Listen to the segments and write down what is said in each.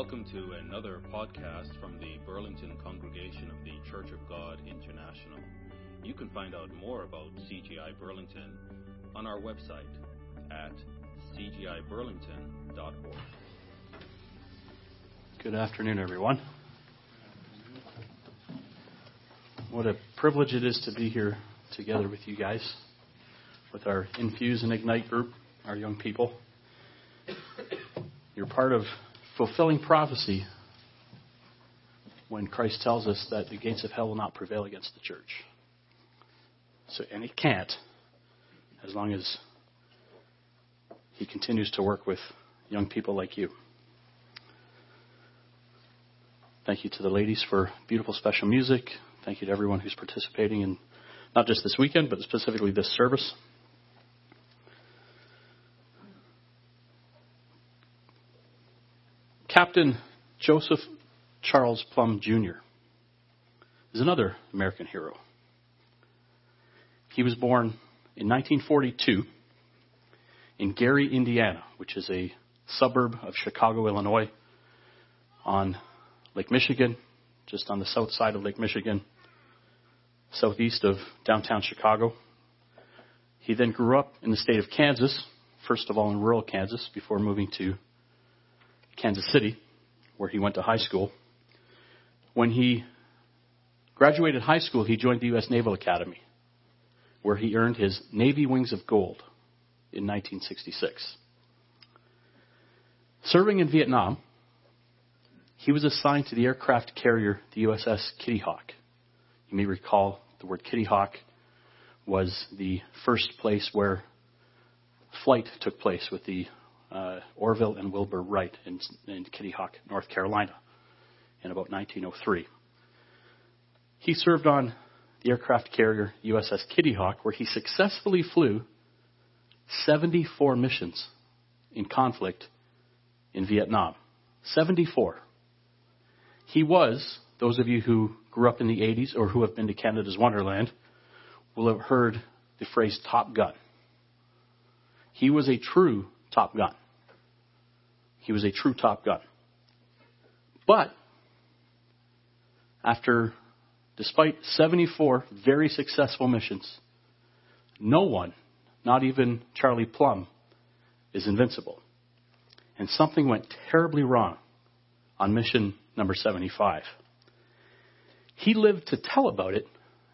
Welcome to another podcast from the Burlington congregation of the Church of God International. You can find out more about CGI Burlington on our website at cgiburlington.org. Good afternoon, everyone. What a privilege it is to be here together with you guys, with our Infuse and Ignite group, our young people. You're part of fulfilling prophecy when Christ tells us that the gates of hell will not prevail against the church. So, and it can't, as long as He continues to work with young people like you. Thank you to the ladies for beautiful special music. Thank you to everyone who's participating in not just this weekend, but specifically this service. Captain Joseph Charles Plumb Jr. is another American hero. He was born in 1942 in Gary, Indiana, which is a suburb of Chicago, Illinois, on Lake Michigan, just on the south side of Lake Michigan, southeast of downtown Chicago. He then grew up in the state of Kansas, first of all in rural Kansas, before moving to Kansas City, where he went to high school. When he graduated high school, he joined the U.S. Naval Academy, where he earned his Navy Wings of Gold in 1966. Serving in Vietnam, he was assigned to the aircraft carrier, the USS Kitty Hawk. You may recall the word Kitty Hawk was the first place where flight took place with the uh, Orville and Wilbur Wright in, in Kitty Hawk, North Carolina, in about 1903. He served on the aircraft carrier USS Kitty Hawk, where he successfully flew 74 missions in conflict in Vietnam. 74. He was, those of you who grew up in the 80s or who have been to Canada's Wonderland, will have heard the phrase Top Gun. He was a true Top Gun. He was a true Top Gun. But, after, despite 74 very successful missions, no one, not even Charlie Plumb, is invincible. And something went terribly wrong on mission number 75. He lived to tell about it,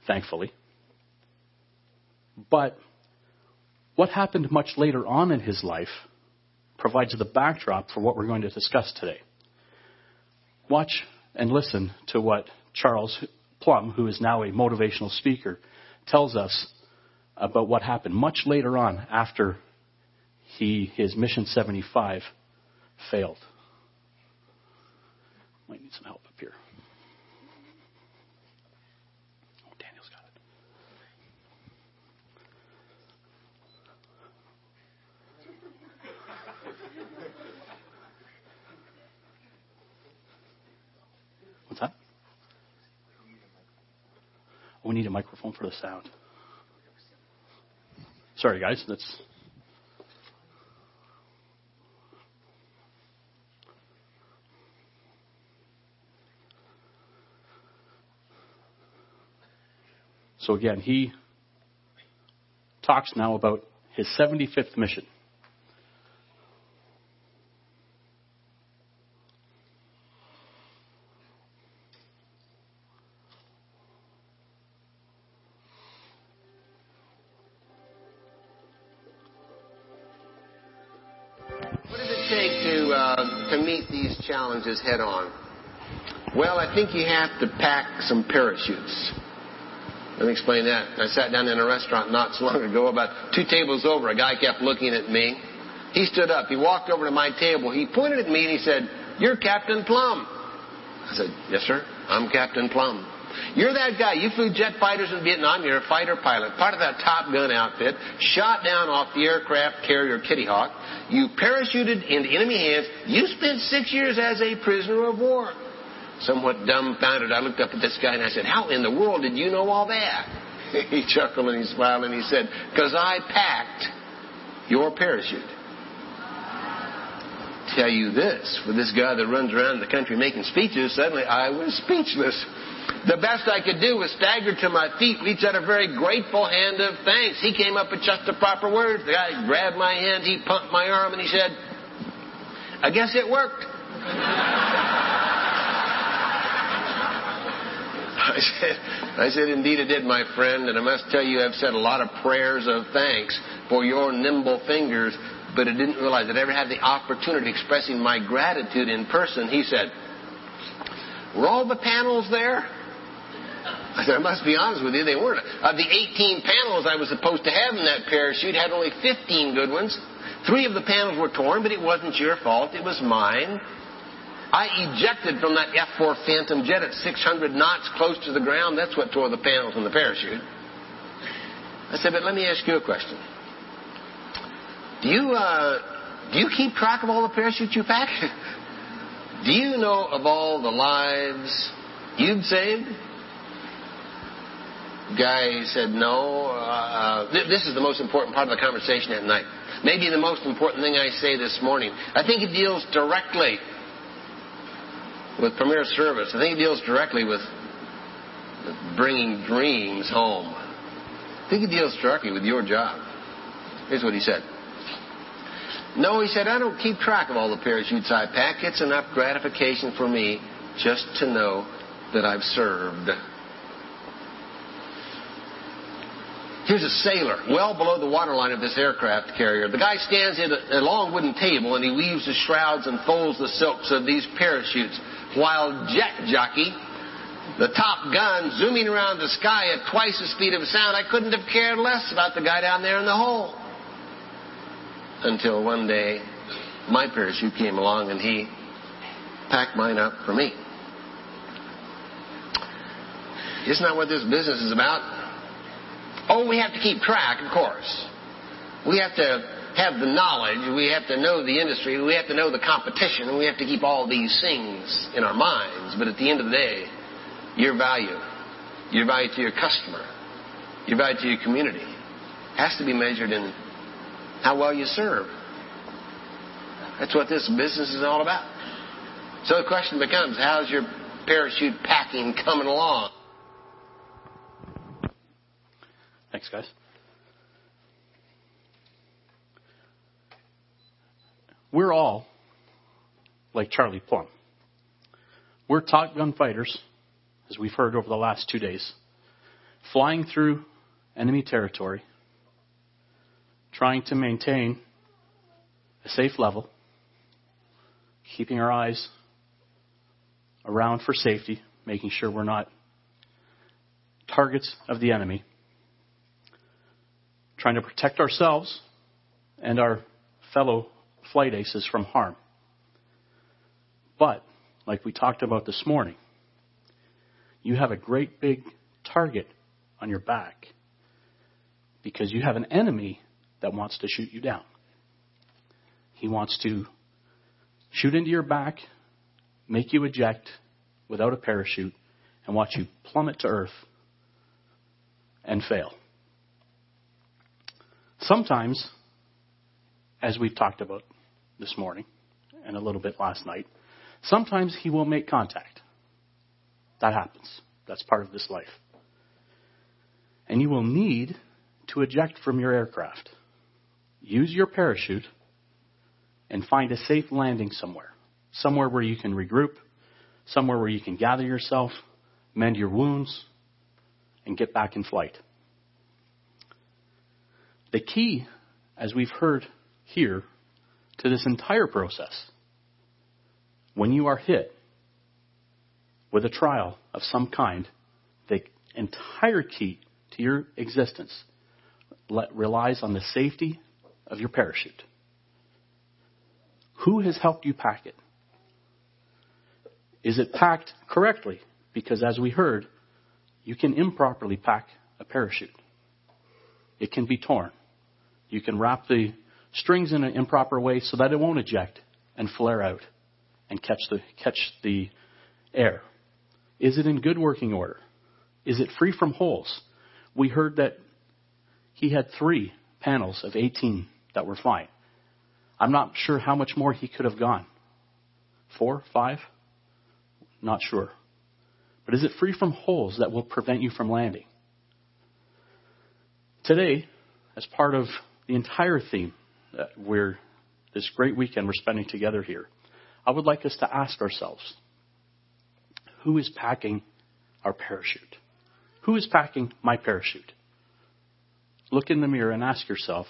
thankfully. But what happened much later on in his life provides the backdrop for what we're going to discuss today. Watch and listen to what Charles Plumb, who is now a motivational speaker, tells us about what happened much later on after he, his Mission 75 failed. Might need some help up here. Oh, Daniel's got it. What's that? We need a microphone for the sound. Sorry, guys. That's. So again, he talks now about his 75th mission. Challenges head on? Well, I think you have to pack some parachutes. Let me explain that. I sat down in a restaurant not so long ago, about two tables over. A guy kept looking at me. He stood up. He walked over to my table. He pointed at me and he said, "You're Captain Plumb." I said, "Yes, sir. I'm Captain Plumb." You're that guy. You flew jet fighters in Vietnam. You're a fighter pilot, part of that Top Gun outfit, shot down off the aircraft carrier Kitty Hawk. You parachuted into enemy hands. You spent six years as a prisoner of war. Somewhat dumbfounded, I looked up at this guy and I said, How in the world did you know all that? he chuckled and he smiled and he said, Because I packed your parachute. tell you this for this guy that runs around the country making speeches, suddenly I was speechless. The best I could do was stagger to my feet, reach out a very grateful hand of thanks. He came up with just the proper words. The guy grabbed my hand, he pumped my arm, and he said, I guess it worked. I said, I said, indeed it did, my friend, and I must tell you, I've said a lot of prayers of thanks for your nimble fingers, but I didn't realize I'd ever had the opportunity of expressing my gratitude in person. He said, Were all the panels there? I must be honest with you, they weren't. Of the 18 panels I was supposed to have in that parachute, had only 15 good ones. Three of the panels were torn, but it wasn't your fault, it was mine. I ejected from that F-4 Phantom jet at 600 knots close to the ground. That's what tore the panels in the parachute. I said, but let me ask you a question. Do you, uh, do you keep track of all the parachutes you pack? do you know of all the lives you've saved? Guy said, no. Uh, th- this is the most important part of the conversation at night. Maybe the most important thing I say this morning. I think it deals directly with Premier Service. I think it deals directly with bringing dreams home. I think it deals directly with your job. Here's what he said. No, he said, I don't keep track of all the parachutes I pack. It's enough gratification for me just to know that I've served. Here's a sailor, well below the waterline of this aircraft carrier. The guy stands at a long wooden table and he weaves the shrouds and folds the silks of these parachutes while jet jockey, the top gun, zooming around the sky at twice the speed of sound. I couldn't have cared less about the guy down there in the hole. Until one day, my parachute came along and he packed mine up for me. Isn't that what this business is about? Oh, we have to keep track, of course. We have to have the knowledge, we have to know the industry, we have to know the competition, we have to keep all these things in our minds. But at the end of the day, your value, your value to your customer, your value to your community, has to be measured in how well you serve. That's what this business is all about. So the question becomes, how's your parachute packing coming along? Thanks, guys. We're all like Charlie Plumb. We're top gun fighters, as we've heard over the last two days, flying through enemy territory, trying to maintain a safe level, keeping our eyes around for safety, making sure we're not targets of the enemy, trying to protect ourselves and our fellow flight aces from harm. But, like we talked about this morning, you have a great big target on your back because you have an enemy that wants to shoot you down. He wants to shoot into your back, make you eject without a parachute, and watch you plummet to earth and fail. Sometimes, as we've talked about this morning and a little bit last night, sometimes he will make contact. That happens. That's part of this life. And you will need to eject from your aircraft. Use your parachute and find a safe landing somewhere. Somewhere where you can regroup, somewhere where you can gather yourself, mend your wounds, and get back in flight. The key, as we've heard here, to this entire process. When you are hit with a trial of some kind, the entire key to your existence relies on the safety of your parachute. Who has helped you pack it? Is it packed correctly? Because as we heard, you can improperly pack a parachute. It can be torn. You can wrap the strings in an improper way so that it won't eject and flare out and catch the, catch the air? Is it in good working order? Is it free from holes? We heard that he had three panels of 18 that were fine. I'm not sure how much more he could have gone. Four, five? Not sure. But is it free from holes that will prevent you from landing? Today, as part of the entire theme that we're, this great weekend we're spending together here, I would like us to ask ourselves, who is packing our parachute? Who is packing my parachute? Look in the mirror and ask yourself,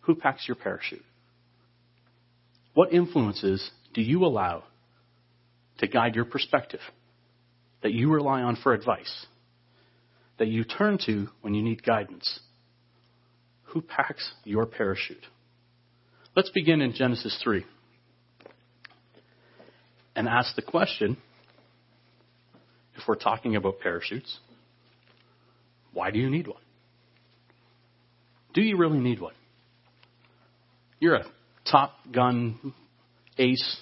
who packs your parachute? What influences do you allow to guide your perspective? That you rely on for advice? That you turn to when you need guidance? Who packs your parachute? Let's begin in Genesis 3 and ask the question if we're talking about parachutes, why do you need one? Do you really need one? You're a top gun ace.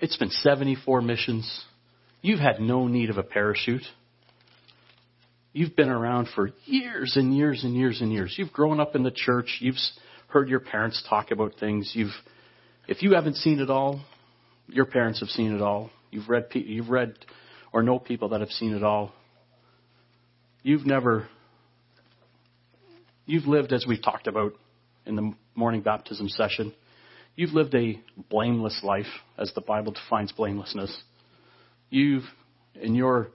It's been 74 missions. You've had no need of a parachute. You've been around for years and years and years and years. You've grown up in the church. You've heard your parents talk about things. You've, if you haven't seen it all, your parents have seen it all. You've read, you've read or know people that have seen it all. You've never, you've lived as we've talked about in the morning baptism session. You've lived a blameless life as the Bible defines blamelessness. You've, in your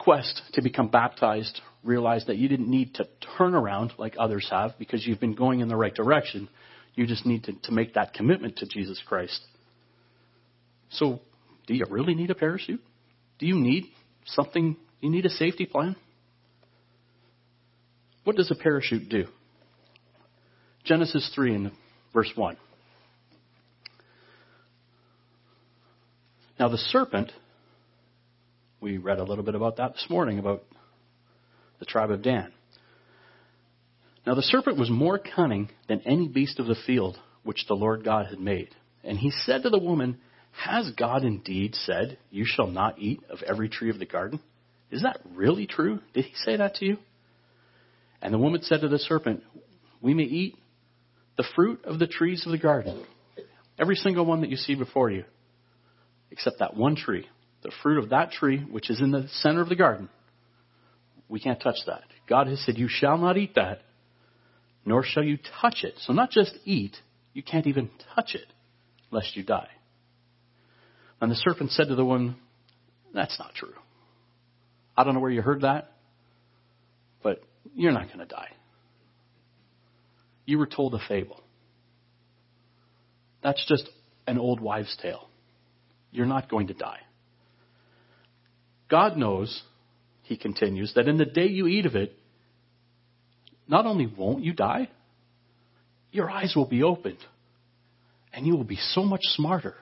quest to become baptized, realized that you didn't need to turn around like others have because you've been going in the right direction. You just need to, to make that commitment to Jesus Christ. So, do you really need a parachute? Do you need something? You need a safety plan? What does a parachute do? Genesis 3 and verse 1. Now the serpent we read a little bit about that this morning, about the tribe of Dan. Now the serpent was more cunning than any beast of the field which the Lord God had made. And he said to the woman, Has God indeed said, You shall not eat of every tree of the garden? Is that really true? Did he say that to you? And the woman said to the serpent, We may eat the fruit of the trees of the garden, every single one that you see before you, except that one tree, the fruit of that tree which is in the center of the garden. We can't touch that. God has said, You shall not eat that, nor shall you touch it. So, not just eat, you can't even touch it, lest you die. And the serpent said to the woman, That's not true. I don't know where you heard that, but you're not going to die. You were told a fable. That's just an old wives' tale. You're not going to die. God knows, he continues, that in the day you eat of it, not only won't you die, your eyes will be opened and you will be so much smarter.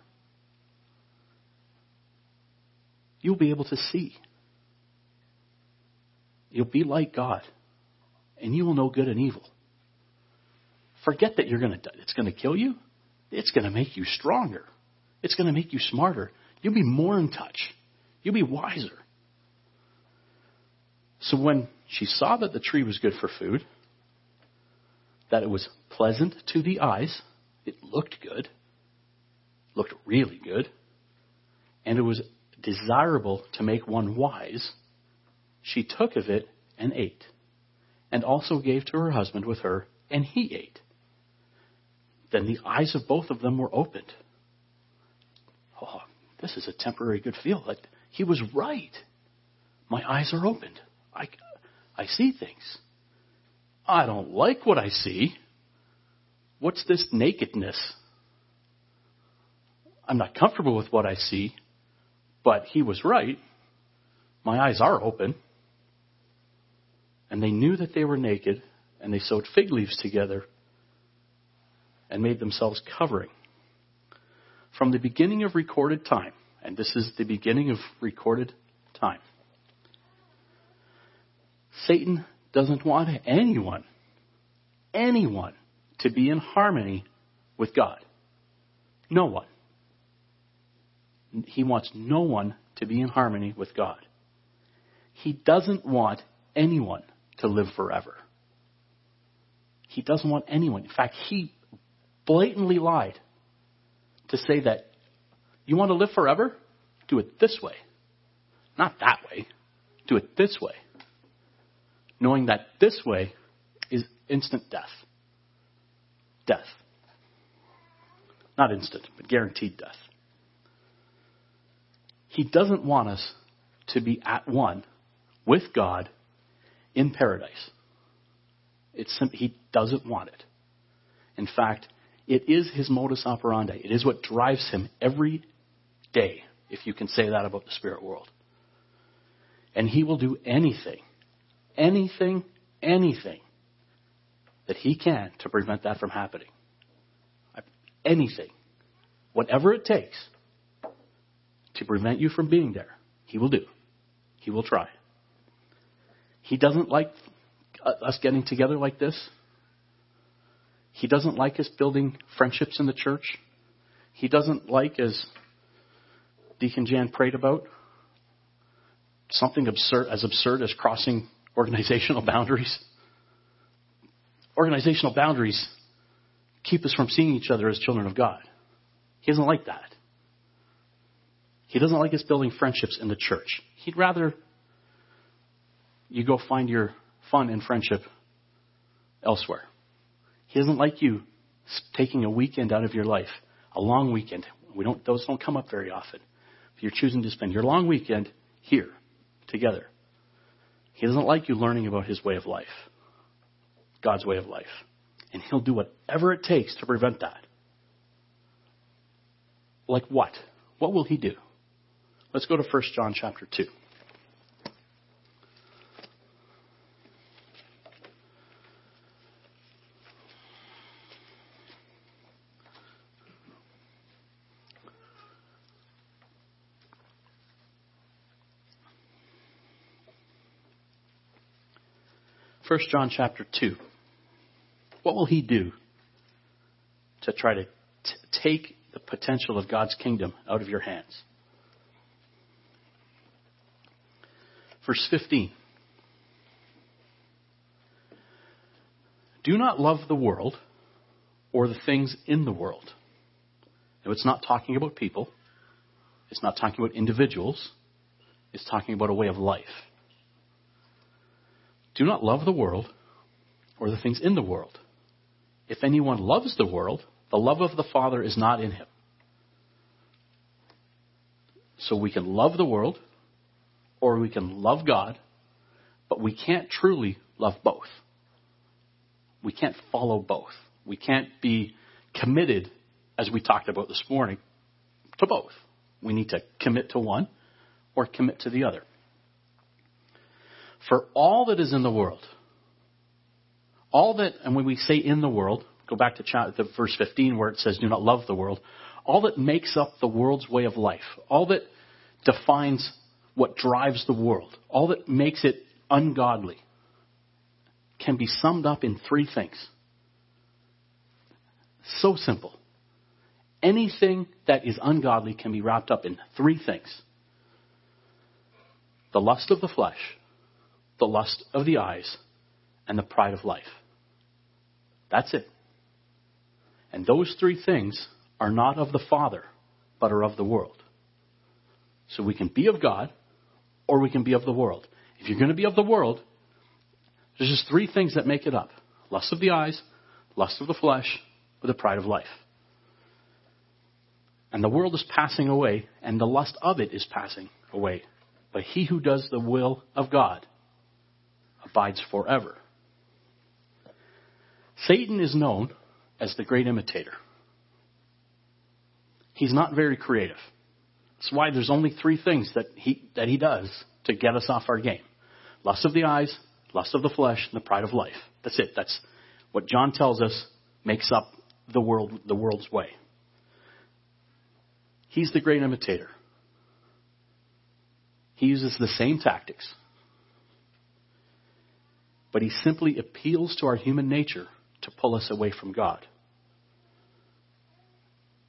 You'll be able to see. You'll be like God and you will know good and evil. Forget that you're going to it's going to kill you. It's going to make you stronger. It's going to make you smarter. You'll be more in touch. You'll be wiser. So when she saw that the tree was good for food, that it was pleasant to the eyes, it looked good, looked really good, and it was desirable to make one wise, she took of it and ate, and also gave to her husband with her, and he ate. Then the eyes of both of them were opened. Oh, this is a temporary good feel. He was right. My eyes are opened. I, I see things. I don't like what I see. What's this nakedness? I'm not comfortable with what I see, but he was right. My eyes are open. And they knew that they were naked, and they sewed fig leaves together and made themselves covering. From the beginning of recorded time, and this is the beginning of recorded time. Satan doesn't want anyone, anyone, to be in harmony with God. No one. He wants no one to be in harmony with God. He doesn't want anyone to live forever. He doesn't want anyone. In fact, he blatantly lied to say that you want to live forever? Do it this way. Not that way. Do it this way. Knowing that this way is instant death. Death. Not instant, but guaranteed death. He doesn't want us to be at one with God in paradise. It's, he doesn't want it. In fact, it is his modus operandi. It is what drives him every day, if you can say that about the spirit world. And he will do anything, anything, anything that he can to prevent that from happening. Anything. Whatever it takes to prevent you from being there, he will do. He will try. He doesn't like us getting together like this. He doesn't like us building friendships in the church. He doesn't like, as Deacon Jan prayed about, something absurd, as absurd as crossing organizational boundaries. Organizational boundaries keep us from seeing each other as children of God. He doesn't like that. He doesn't like us building friendships in the church. He'd rather you go find your fun and friendship elsewhere. He doesn't like you taking a weekend out of your life, a long weekend. We don't, those don't come up very often. You're choosing to spend your long weekend here, together, he doesn't like you learning about his way of life, God's way of life. And he'll do whatever it takes to prevent that. Like what? What will he do? Let's go to 1 John chapter 2. 1 John chapter 2. What will he do to try to t- take the potential of God's kingdom out of your hands? Verse 15. Do not love the world or the things in the world. Now, it's not talking about people. It's not talking about individuals. It's talking about a way of life. Do not love the world or the things in the world. If anyone loves the world, the love of the Father is not in him. So we can love the world or we can love God, but we can't truly love both. We can't follow both. We can't be committed, as we talked about this morning, to both. We need to commit to one or commit to the other. For all that is in the world, all that, and when we say in the world, go back to chapter, verse 15 where it says, do not love the world, all that makes up the world's way of life, all that defines what drives the world, all that makes it ungodly, can be summed up in three things. So simple. Anything that is ungodly can be wrapped up in three things. The lust of the flesh, the lust of the eyes, and the pride of life. That's it. And those three things are not of the Father, but are of the world. So we can be of God, or we can be of the world. If you're going to be of the world, there's just three things that make it up lust of the eyes, lust of the flesh, or the pride of life. And the world is passing away, and the lust of it is passing away. But he who does the will of God abides forever. Satan is known as the great imitator. He's not very creative. That's why there's only three things that he, that he does to get us off our game. Lust of the eyes, lust of the flesh, and the pride of life. That's it. That's what John tells us makes up the world, the world's way. He's the great imitator. He uses the same tactics but he simply appeals to our human nature to pull us away from God.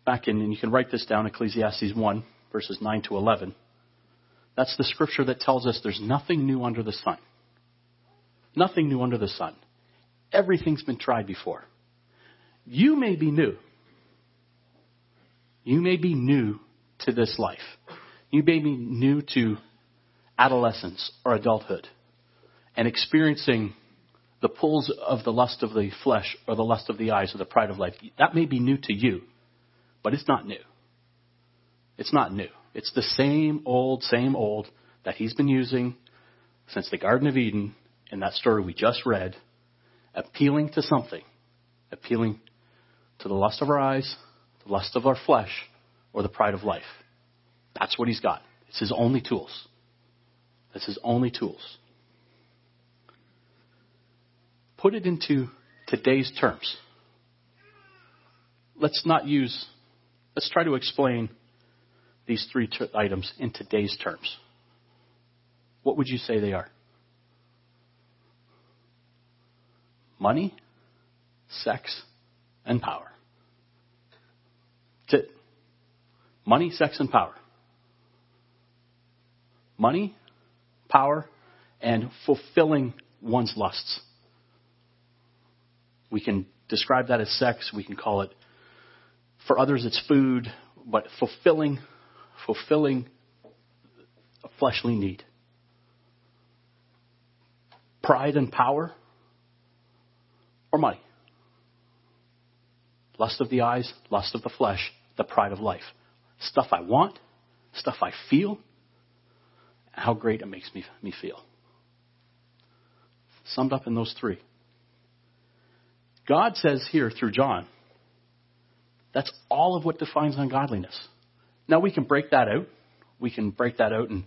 Back in, and you can write this down, Ecclesiastes 1, verses 9 to 11. That's the scripture that tells us there's nothing new under the sun. Nothing new under the sun. Everything's been tried before. You may be new. You may be new to this life. You may be new to adolescence or adulthood and experiencing the pulls of the lust of the flesh or the lust of the eyes or the pride of life. That may be new to you, but it's not new. It's not new. It's the same old, same old that he's been using since the Garden of Eden in that story we just read, appealing to something, appealing to the lust of our eyes, the lust of our flesh, or the pride of life. That's what he's got. It's his only tools. That's his only tools. Put it into today's terms. Let's not use, let's try to explain these three items in today's terms. What would you say they are? Money, sex, and power. That's it. Money, sex, and power. Money, power, and fulfilling one's lusts. We can describe that as sex. We can call it, for others, it's food, but fulfilling, fulfilling a fleshly need. Pride and power, or money. Lust of the eyes, lust of the flesh, the pride of life. Stuff I want, stuff I feel, how great it makes me, me feel. Summed up in those three. God says here through John, that's all of what defines ungodliness. Now we can break that out. We can break that out and,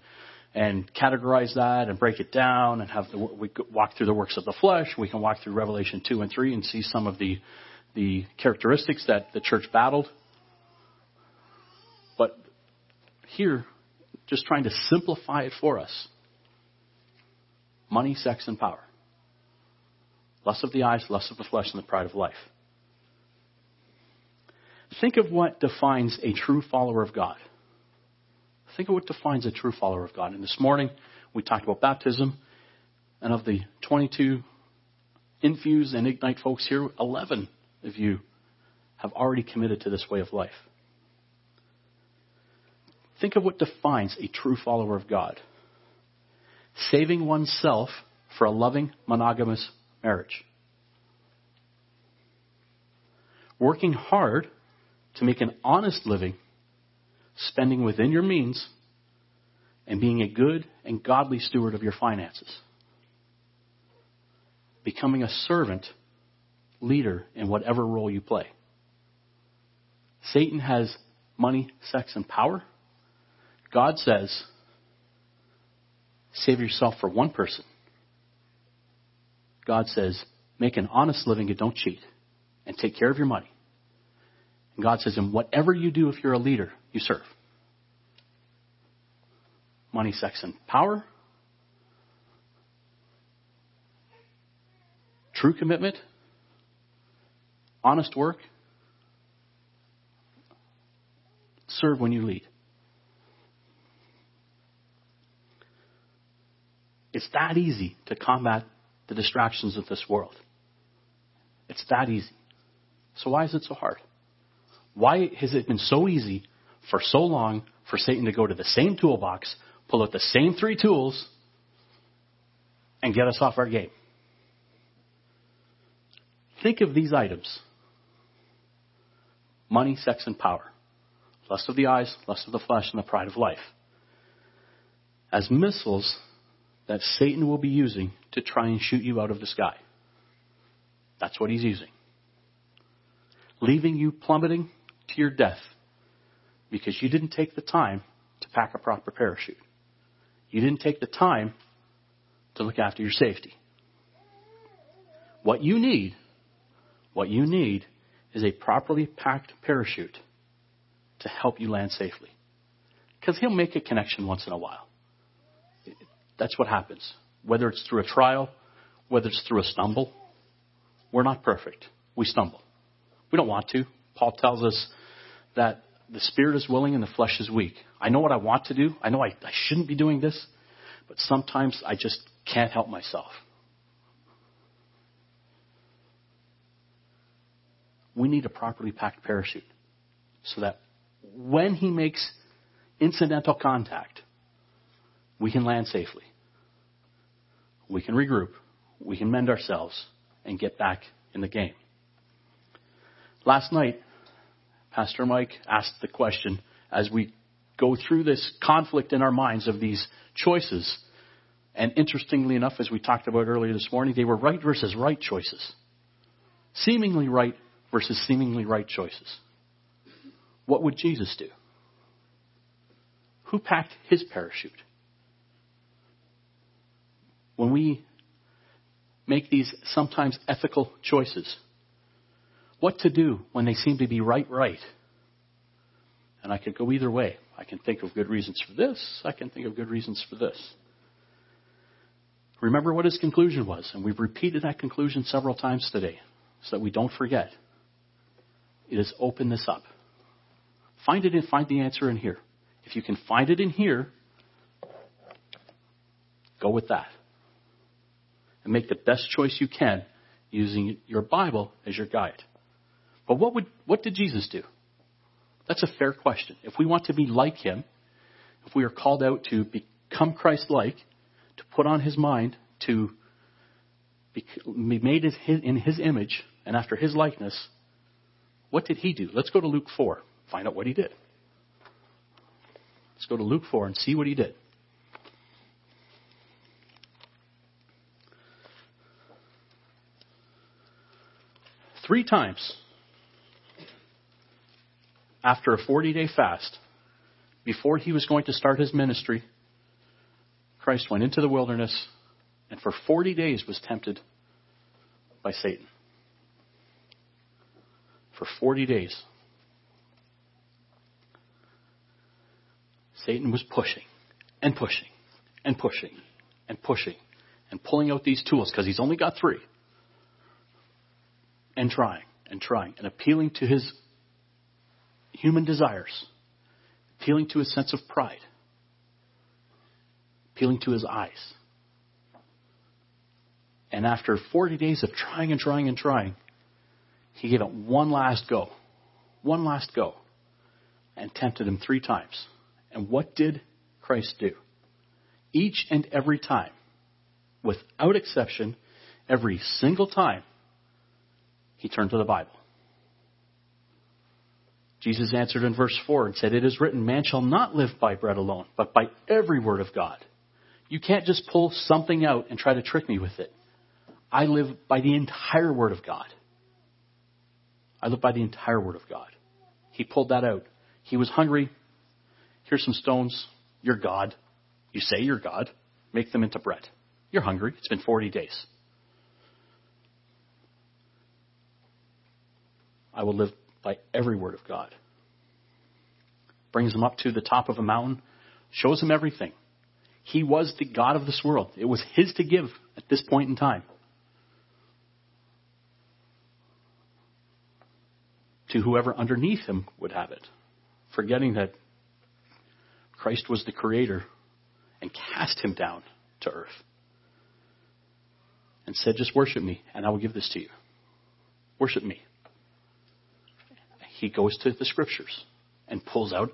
and categorize that and break it down and have the, we walk through the works of the flesh. We can walk through Revelation 2 and 3 and see some of the, the characteristics that the church battled. But here, just trying to simplify it for us money, sex, and power. Lust of the eyes, lust of the flesh, and the pride of life. Think of what defines a true follower of God. Think of what defines a true follower of God. And this morning, we talked about baptism. And of the 22 infuse and ignite folks here, 11 of you have already committed to this way of life. Think of what defines a true follower of God saving oneself for a loving, monogamous marriage. Working hard to make an honest living, spending within your means, and being a good and godly steward of your finances. Becoming a servant, leader in whatever role you play. Satan has money, sex, and power. God says, save yourself for one person. God says, make an honest living and don't cheat and take care of your money. And God says, and whatever you do, if you're a leader, you serve. Money, sex, and power. True commitment. Honest work. Serve when you lead. It's that easy to combat the distractions of this world. It's that easy. So why is it so hard? Why has it been so easy for so long for Satan to go to the same toolbox, pull out the same three tools, and get us off our game? Think of these items money, sex, and power. Lust of the eyes, lust of the flesh, and the pride of life. As missiles that Satan will be using to try and shoot you out of the sky. That's what he's using. Leaving you plummeting to your death because you didn't take the time to pack a proper parachute. You didn't take the time to look after your safety. What you need, what you need is a properly packed parachute to help you land safely. Because he'll make a connection once in a while. That's what happens. Whether it's through a trial, whether it's through a stumble, we're not perfect. We stumble. We don't want to. Paul tells us that the spirit is willing and the flesh is weak. I know what I want to do. I know I, I shouldn't be doing this, but sometimes I just can't help myself. We need a properly packed parachute so that when he makes incidental contact, we can land safely. We can regroup. We can mend ourselves and get back in the game. Last night, Pastor Mike asked the question as we go through this conflict in our minds of these choices. And interestingly enough, as we talked about earlier this morning, they were right versus right choices. Seemingly right versus seemingly right choices. What would Jesus do? Who packed his parachute? When we make these sometimes ethical choices, what to do when they seem to be right, right? And I could go either way. I can think of good reasons for this. I can think of good reasons for this. Remember what his conclusion was, and we've repeated that conclusion several times today so that we don't forget. It is open this up. Find it and find the answer in here. If you can find it in here, go with that. And make the best choice you can using your Bible as your guide. But what would what did Jesus do? That's a fair question. If we want to be like him, if we are called out to become Christ like, to put on his mind, to be made in his image and after his likeness, what did he do? Let's go to Luke 4, find out what he did. Let's go to Luke 4 and see what he did. Three times after a 40 day fast, before he was going to start his ministry, Christ went into the wilderness and for 40 days was tempted by Satan. For 40 days. Satan was pushing and pushing and pushing and pushing and pulling out these tools because he's only got three. And trying and trying and appealing to his human desires, appealing to his sense of pride, appealing to his eyes. And after 40 days of trying and trying and trying, he gave it one last go. One last go. And tempted him three times. And what did Christ do? Each and every time, without exception, every single time, he turned to the Bible. Jesus answered in verse 4 and said, It is written, Man shall not live by bread alone, but by every word of God. You can't just pull something out and try to trick me with it. I live by the entire word of God. I live by the entire word of God. He pulled that out. He was hungry. Here's some stones. You're God. You say you're God. Make them into bread. You're hungry. It's been 40 days. I will live by every word of God. Brings him up to the top of a mountain, shows him everything. He was the God of this world. It was his to give at this point in time. To whoever underneath him would have it, forgetting that Christ was the creator and cast him down to earth and said, Just worship me, and I will give this to you. Worship me he goes to the scriptures and pulls out,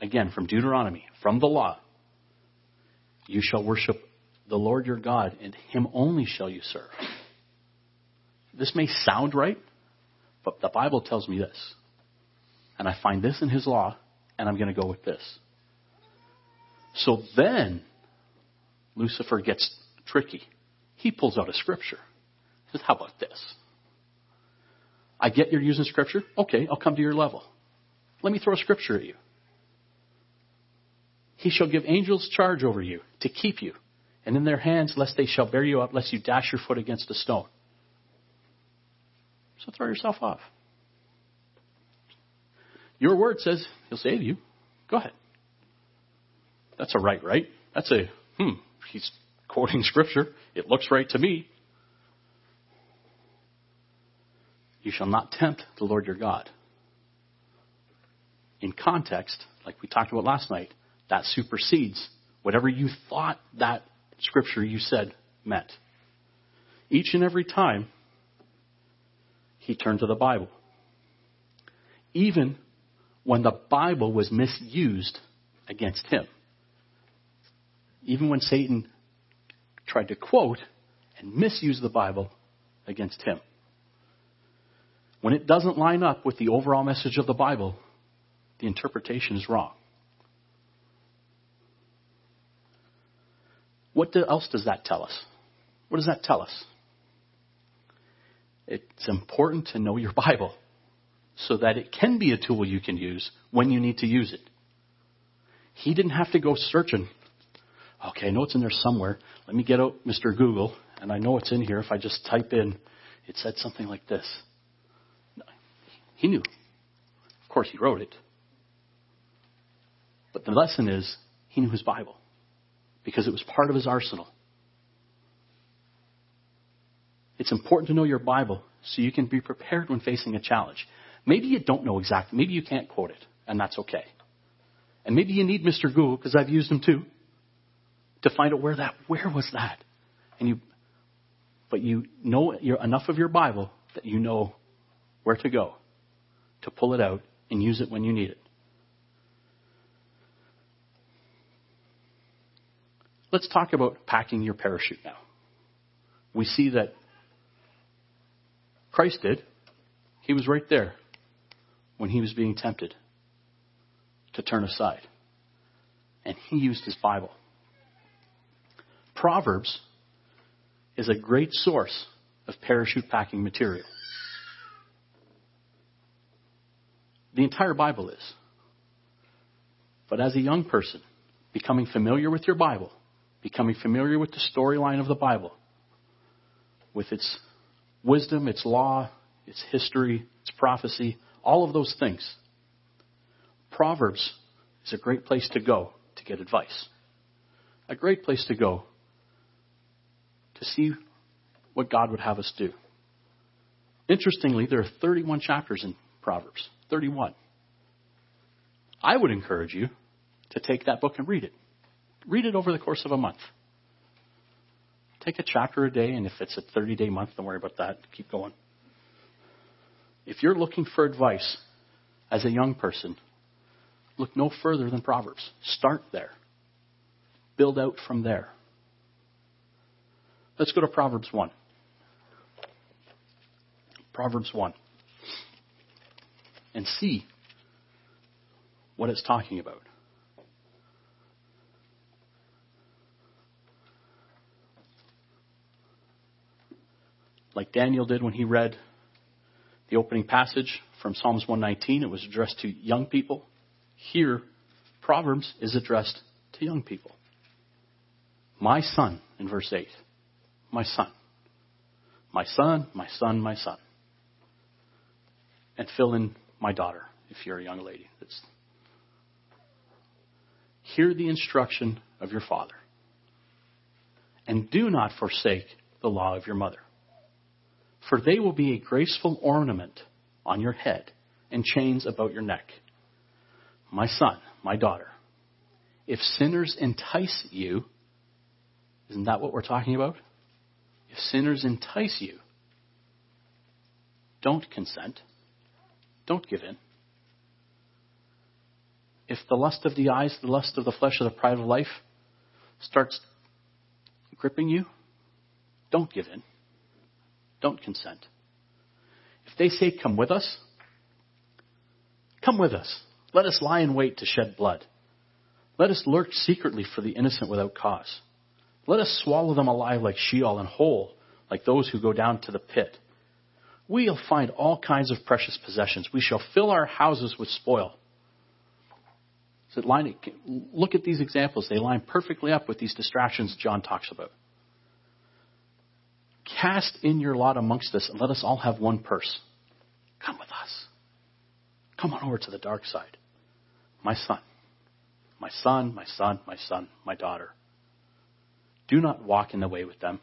again, from Deuteronomy, from the law. You shall worship the Lord your God, and him only shall you serve. This may sound right, but the Bible tells me this. And I find this in his law, and I'm going to go with this. So then, Lucifer gets tricky. He pulls out a scripture. He says, How about this? I get you're using scripture. Okay, I'll come to your level. Let me throw a scripture at you. He shall give angels charge over you to keep you, and in their hands, lest they shall bear you up, lest you dash your foot against a stone. So throw yourself off. Your word says he'll save you. Go ahead. That's a right, right? That's a, hmm, he's quoting scripture. It looks right to me. You shall not tempt the Lord your God. In context, like we talked about last night, that supersedes whatever you thought that scripture you said meant. Each and every time, he turned to the Bible. Even when the Bible was misused against him. Even when Satan tried to quote and misuse the Bible against him. When it doesn't line up with the overall message of the Bible, the interpretation is wrong. What else does that tell us? What does that tell us? It's important to know your Bible so that it can be a tool you can use when you need to use it. He didn't have to go searching. Okay, I know it's in there somewhere. Let me get out Mr. Google, and I know it's in here if I just type in, it said something like this. He knew. Of course, he wrote it. But the lesson is, he knew his Bible because it was part of his arsenal. It's important to know your Bible so you can be prepared when facing a challenge. Maybe you don't know exactly, maybe you can't quote it, and that's okay. And maybe you need Mr. Google, because I've used him too, to find out where that, where was that? And you, but you know enough of your Bible that you know where to go to pull it out and use it when you need it. Let's talk about packing your parachute now. We see that Christ did. He was right there when he was being tempted to turn aside. And he used his Bible. Proverbs is a great source of parachute packing material. The entire Bible is. But as a young person, becoming familiar with your Bible, becoming familiar with the storyline of the Bible, with its wisdom, its law, its history, its prophecy, all of those things. Proverbs is a great place to go to get advice. A great place to go to see what God would have us do. Interestingly, there are 31 chapters in Proverbs. 31. I would encourage you to take that book and read it. Read it over the course of a month. Take a chapter a day, and if it's a 30 day month, don't worry about that. Keep going. If you're looking for advice as a young person, look no further than Proverbs. Start there. Build out from there. Let's go to Proverbs 1. Proverbs 1. And see what it's talking about. like Daniel did when he read the opening passage from Psalms 119. It was addressed to young people. Here, Proverbs is addressed to young people. My son, in verse 8. My son. My son, my son, my son. And fill in my daughter, if you're a young lady. Hear the instruction of your father. And do not forsake the law of your mother for they will be a graceful ornament on your head and chains about your neck. My son, my daughter, if sinners entice you, isn't that what we're talking about? If sinners entice you, don't consent. Don't give in. If the lust of the eyes, the lust of the flesh, or the pride of life starts gripping you, don't give in. Don't consent. If they say, Come with us, come with us. Let us lie in wait to shed blood. Let us lurk secretly for the innocent without cause. Let us swallow them alive like Sheol and whole like those who go down to the pit. We'll find all kinds of precious possessions. We shall fill our houses with spoil. So line, look at these examples. They line perfectly up with these distractions John talks about. Cast in your lot amongst us and let us all have one purse. Come with us. Come on over to the dark side. My son, my son, my son, my son, my daughter. Do not walk in the way with them.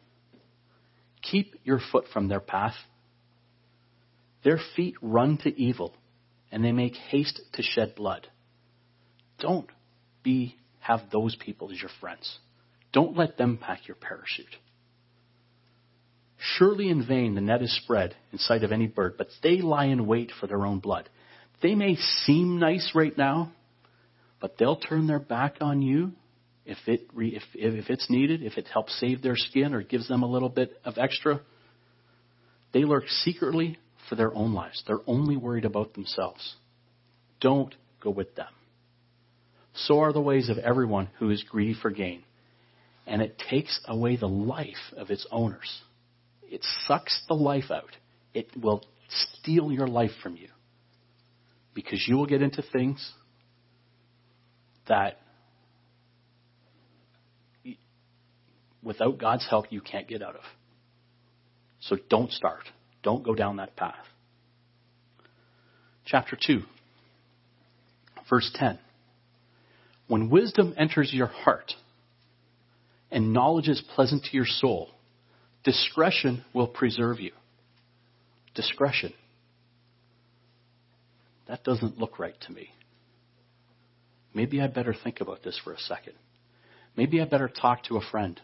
Keep your foot from their path. Their feet run to evil, and they make haste to shed blood. Don't be have those people as your friends. Don't let them pack your parachute. Surely in vain the net is spread in sight of any bird, but they lie in wait for their own blood. they may seem nice right now, but they'll turn their back on you if it re, if if it's needed, if it helps save their skin or gives them a little bit of extra. They lurk secretly for their own lives. They're only worried about themselves. Don't go with them. So are the ways of everyone who is greedy for gain. And it takes away the life of its owners. It sucks the life out. It will steal your life from you. Because you will get into things that without God's help you can't get out of. So don't start. Don't go down that path. Chapter 2, verse 10. When wisdom enters your heart and knowledge is pleasant to your soul, discretion will preserve you. Discretion. That doesn't look right to me. Maybe I better think about this for a second. Maybe I better talk to a friend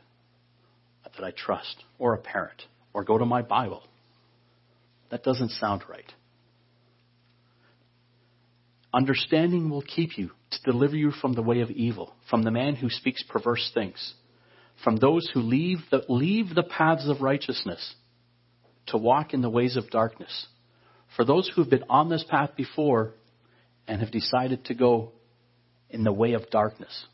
that I trust, or a parent, or go to my Bible. That doesn't sound right. Understanding will keep you to deliver you from the way of evil, from the man who speaks perverse things, from those who leave the, leave the paths of righteousness to walk in the ways of darkness. For those who have been on this path before and have decided to go in the way of darkness,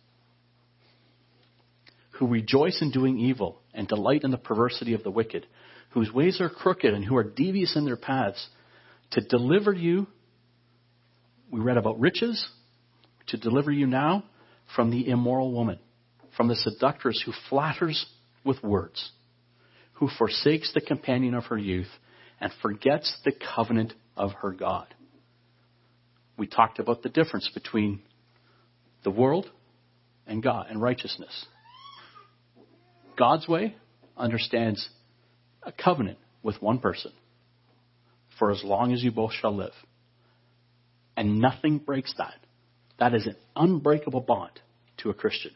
who rejoice in doing evil and delight in the perversity of the wicked, whose ways are crooked and who are devious in their paths, to deliver you. We read about riches, to deliver you now from the immoral woman, from the seductress who flatters with words, who forsakes the companion of her youth and forgets the covenant of her God. We talked about the difference between the world and God and righteousness. God's way understands a covenant with one person for as long as you both shall live. And nothing breaks that. That is an unbreakable bond to a Christian.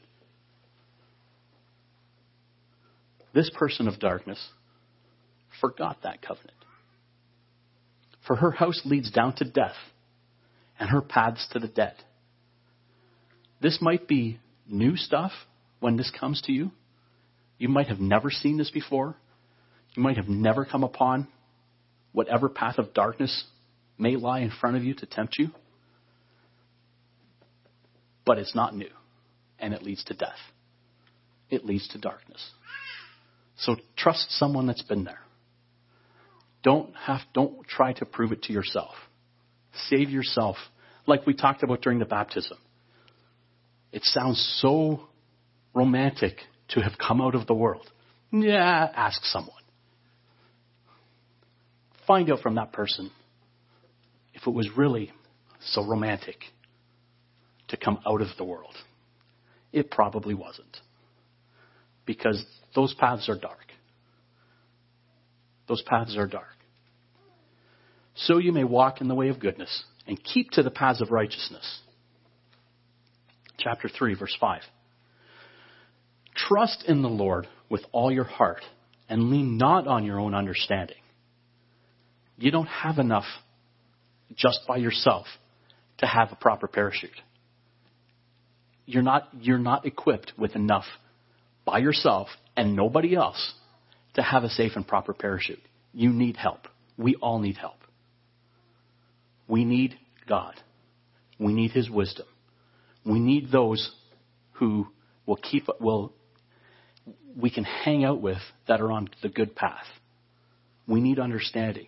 This person of darkness forgot that covenant. For her house leads down to death, and her paths to the dead. This might be new stuff when this comes to you. You might have never seen this before. You might have never come upon whatever path of darkness may lie in front of you to tempt you. But it's not new, and it leads to death. It leads to darkness. So trust someone that's been there. Don't have don't try to prove it to yourself. Save yourself like we talked about during the baptism. It sounds so romantic to have come out of the world. Yeah, ask someone. Find out from that person if it was really so romantic to come out of the world. It probably wasn't. Because those paths are dark. Those paths are dark. So you may walk in the way of goodness and keep to the paths of righteousness. Chapter 3, verse 5. Trust in the Lord with all your heart and lean not on your own understanding. You don't have enough just by yourself to have a proper parachute. You're not, you're not equipped with enough by yourself and nobody else to have a safe and proper parachute. You need help. We all need help. We need God. We need His wisdom. We need those who will keep, will, we can hang out with that are on the good path. We need understanding.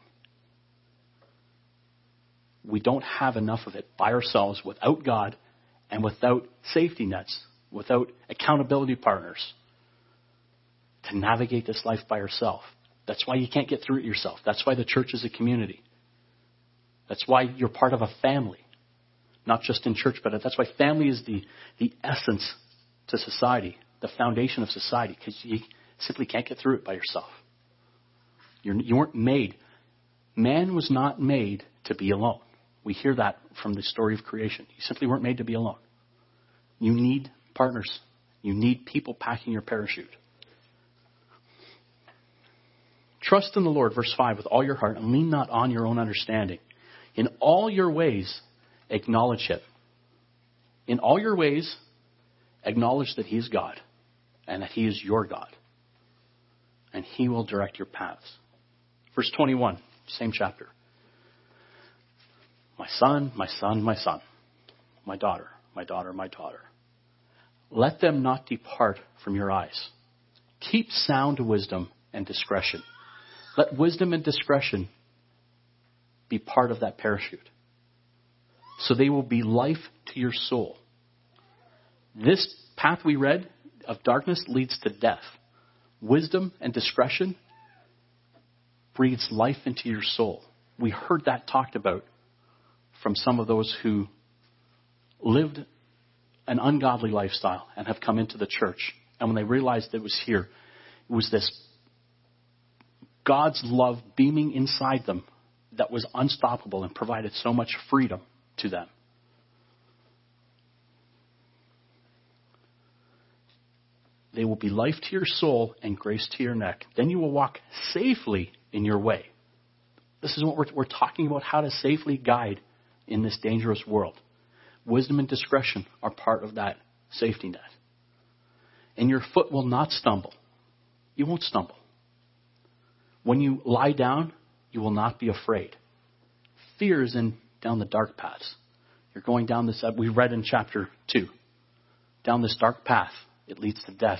We don't have enough of it by ourselves without God and without safety nets, without accountability partners to navigate this life by yourself. That's why you can't get through it yourself. That's why the church is a community. That's why you're part of a family. Not just in church, but that's why family is the, the essence to society, the foundation of society, because you simply can't get through it by yourself. You're, you weren't made. Man was not made to be alone. We hear that from the story of creation. You simply weren't made to be alone. You need partners. You need people packing your parachute. Trust in the Lord, verse 5, with all your heart, and lean not on your own understanding. In all your ways, acknowledge Him. In all your ways, acknowledge that He is God and that He is your God. And He will direct your paths. Verse 21, same chapter. My son, my son, my son, my daughter, my daughter, my daughter. Let them not depart from your eyes. Keep sound wisdom and discretion. Let wisdom and discretion be part of that parachute. So they will be life to your soul. This path we read of darkness leads to death. Wisdom and discretion breathes life into your soul. We heard that talked about from some of those who lived an ungodly lifestyle and have come into the church. And when they realized it was here, it was this God's love beaming inside them that was unstoppable and provided so much freedom to them. They will be life to your soul and grace to your neck. Then you will walk safely in your way. This is what we're, we're talking about how to safely guide in this dangerous world. Wisdom and discretion are part of that safety net. And your foot will not stumble. You won't stumble. When you lie down, you will not be afraid. Fear is in down the dark paths. You're going down this, we read in chapter 2, down this dark path. It leads to death.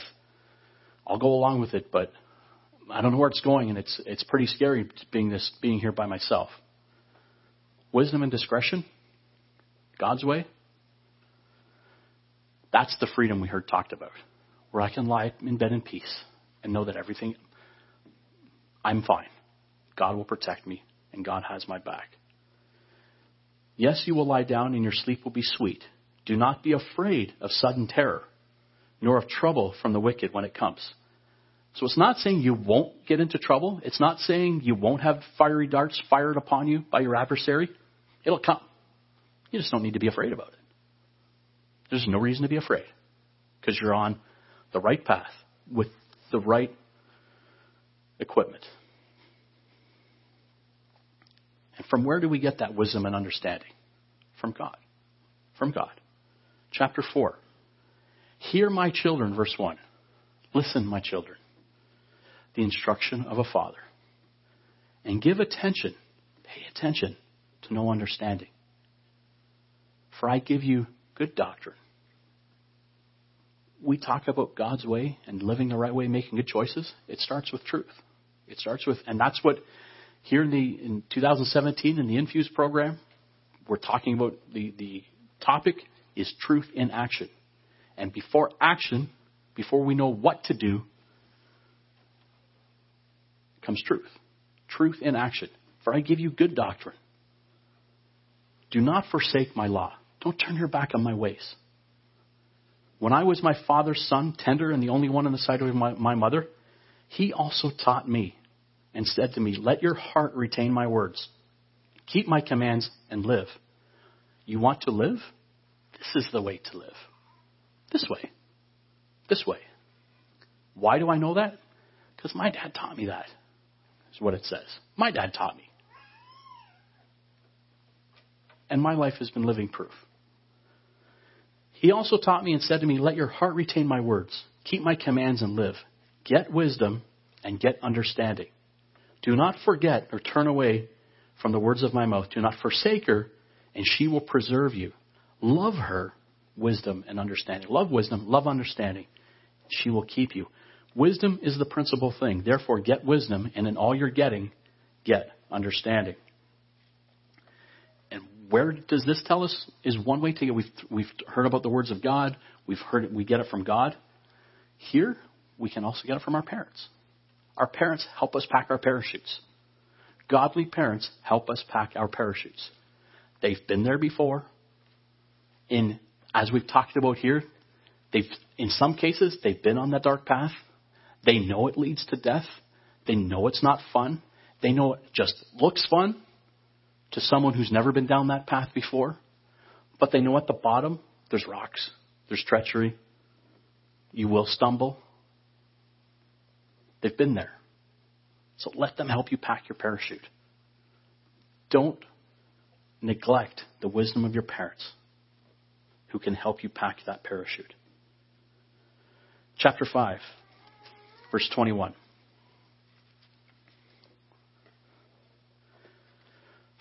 I'll go along with it, but I don't know where it's going, and it's, it's pretty scary being, this, being here by myself. Wisdom and discretion, God's way, that's the freedom we heard talked about, where I can lie in bed in peace and know that everything, I'm fine. God will protect me, and God has my back. Yes, you will lie down, and your sleep will be sweet. Do not be afraid of sudden terror, nor of trouble from the wicked when it comes. So it's not saying you won't get into trouble. It's not saying you won't have fiery darts fired upon you by your adversary. It'll come. You just don't need to be afraid about it. There's no reason to be afraid because you're on the right path with the right equipment. And from where do we get that wisdom and understanding? From God. From God. Chapter 4. Hear my children, verse 1. Listen, my children, the instruction of a father. And give attention, pay attention to no understanding. For I give you good doctrine. We talk about God's way and living the right way, making good choices. It starts with truth. It starts with, and that's what here in the in 2017 in the Infuse program, we're talking about the the topic is truth in action. And before action, before we know what to do, comes truth. Truth in action. For I give you good doctrine. Do not forsake my law. Don't turn your back on my ways. When I was my father's son, tender and the only one in the sight of my, my mother, he also taught me and said to me, Let your heart retain my words. Keep my commands and live. You want to live? This is the way to live. This way. This way. Why do I know that? Because my dad taught me that. What it says. My dad taught me. And my life has been living proof. He also taught me and said to me, Let your heart retain my words. Keep my commands and live. Get wisdom and get understanding. Do not forget or turn away from the words of my mouth. Do not forsake her, and she will preserve you. Love her, wisdom and understanding. Love wisdom, love understanding. She will keep you. Wisdom is the principal thing. Therefore, get wisdom, and in all you're getting, get understanding. And where does this tell us? Is one way to get. We've, we've heard about the words of God. We've heard it, we get it from God. Here, we can also get it from our parents. Our parents help us pack our parachutes. Godly parents help us pack our parachutes. They've been there before. In as we've talked about here, they've in some cases they've been on that dark path. They know it leads to death. They know it's not fun. They know it just looks fun to someone who's never been down that path before. But they know at the bottom there's rocks, there's treachery. You will stumble. They've been there. So let them help you pack your parachute. Don't neglect the wisdom of your parents who can help you pack that parachute. Chapter 5, verse 21.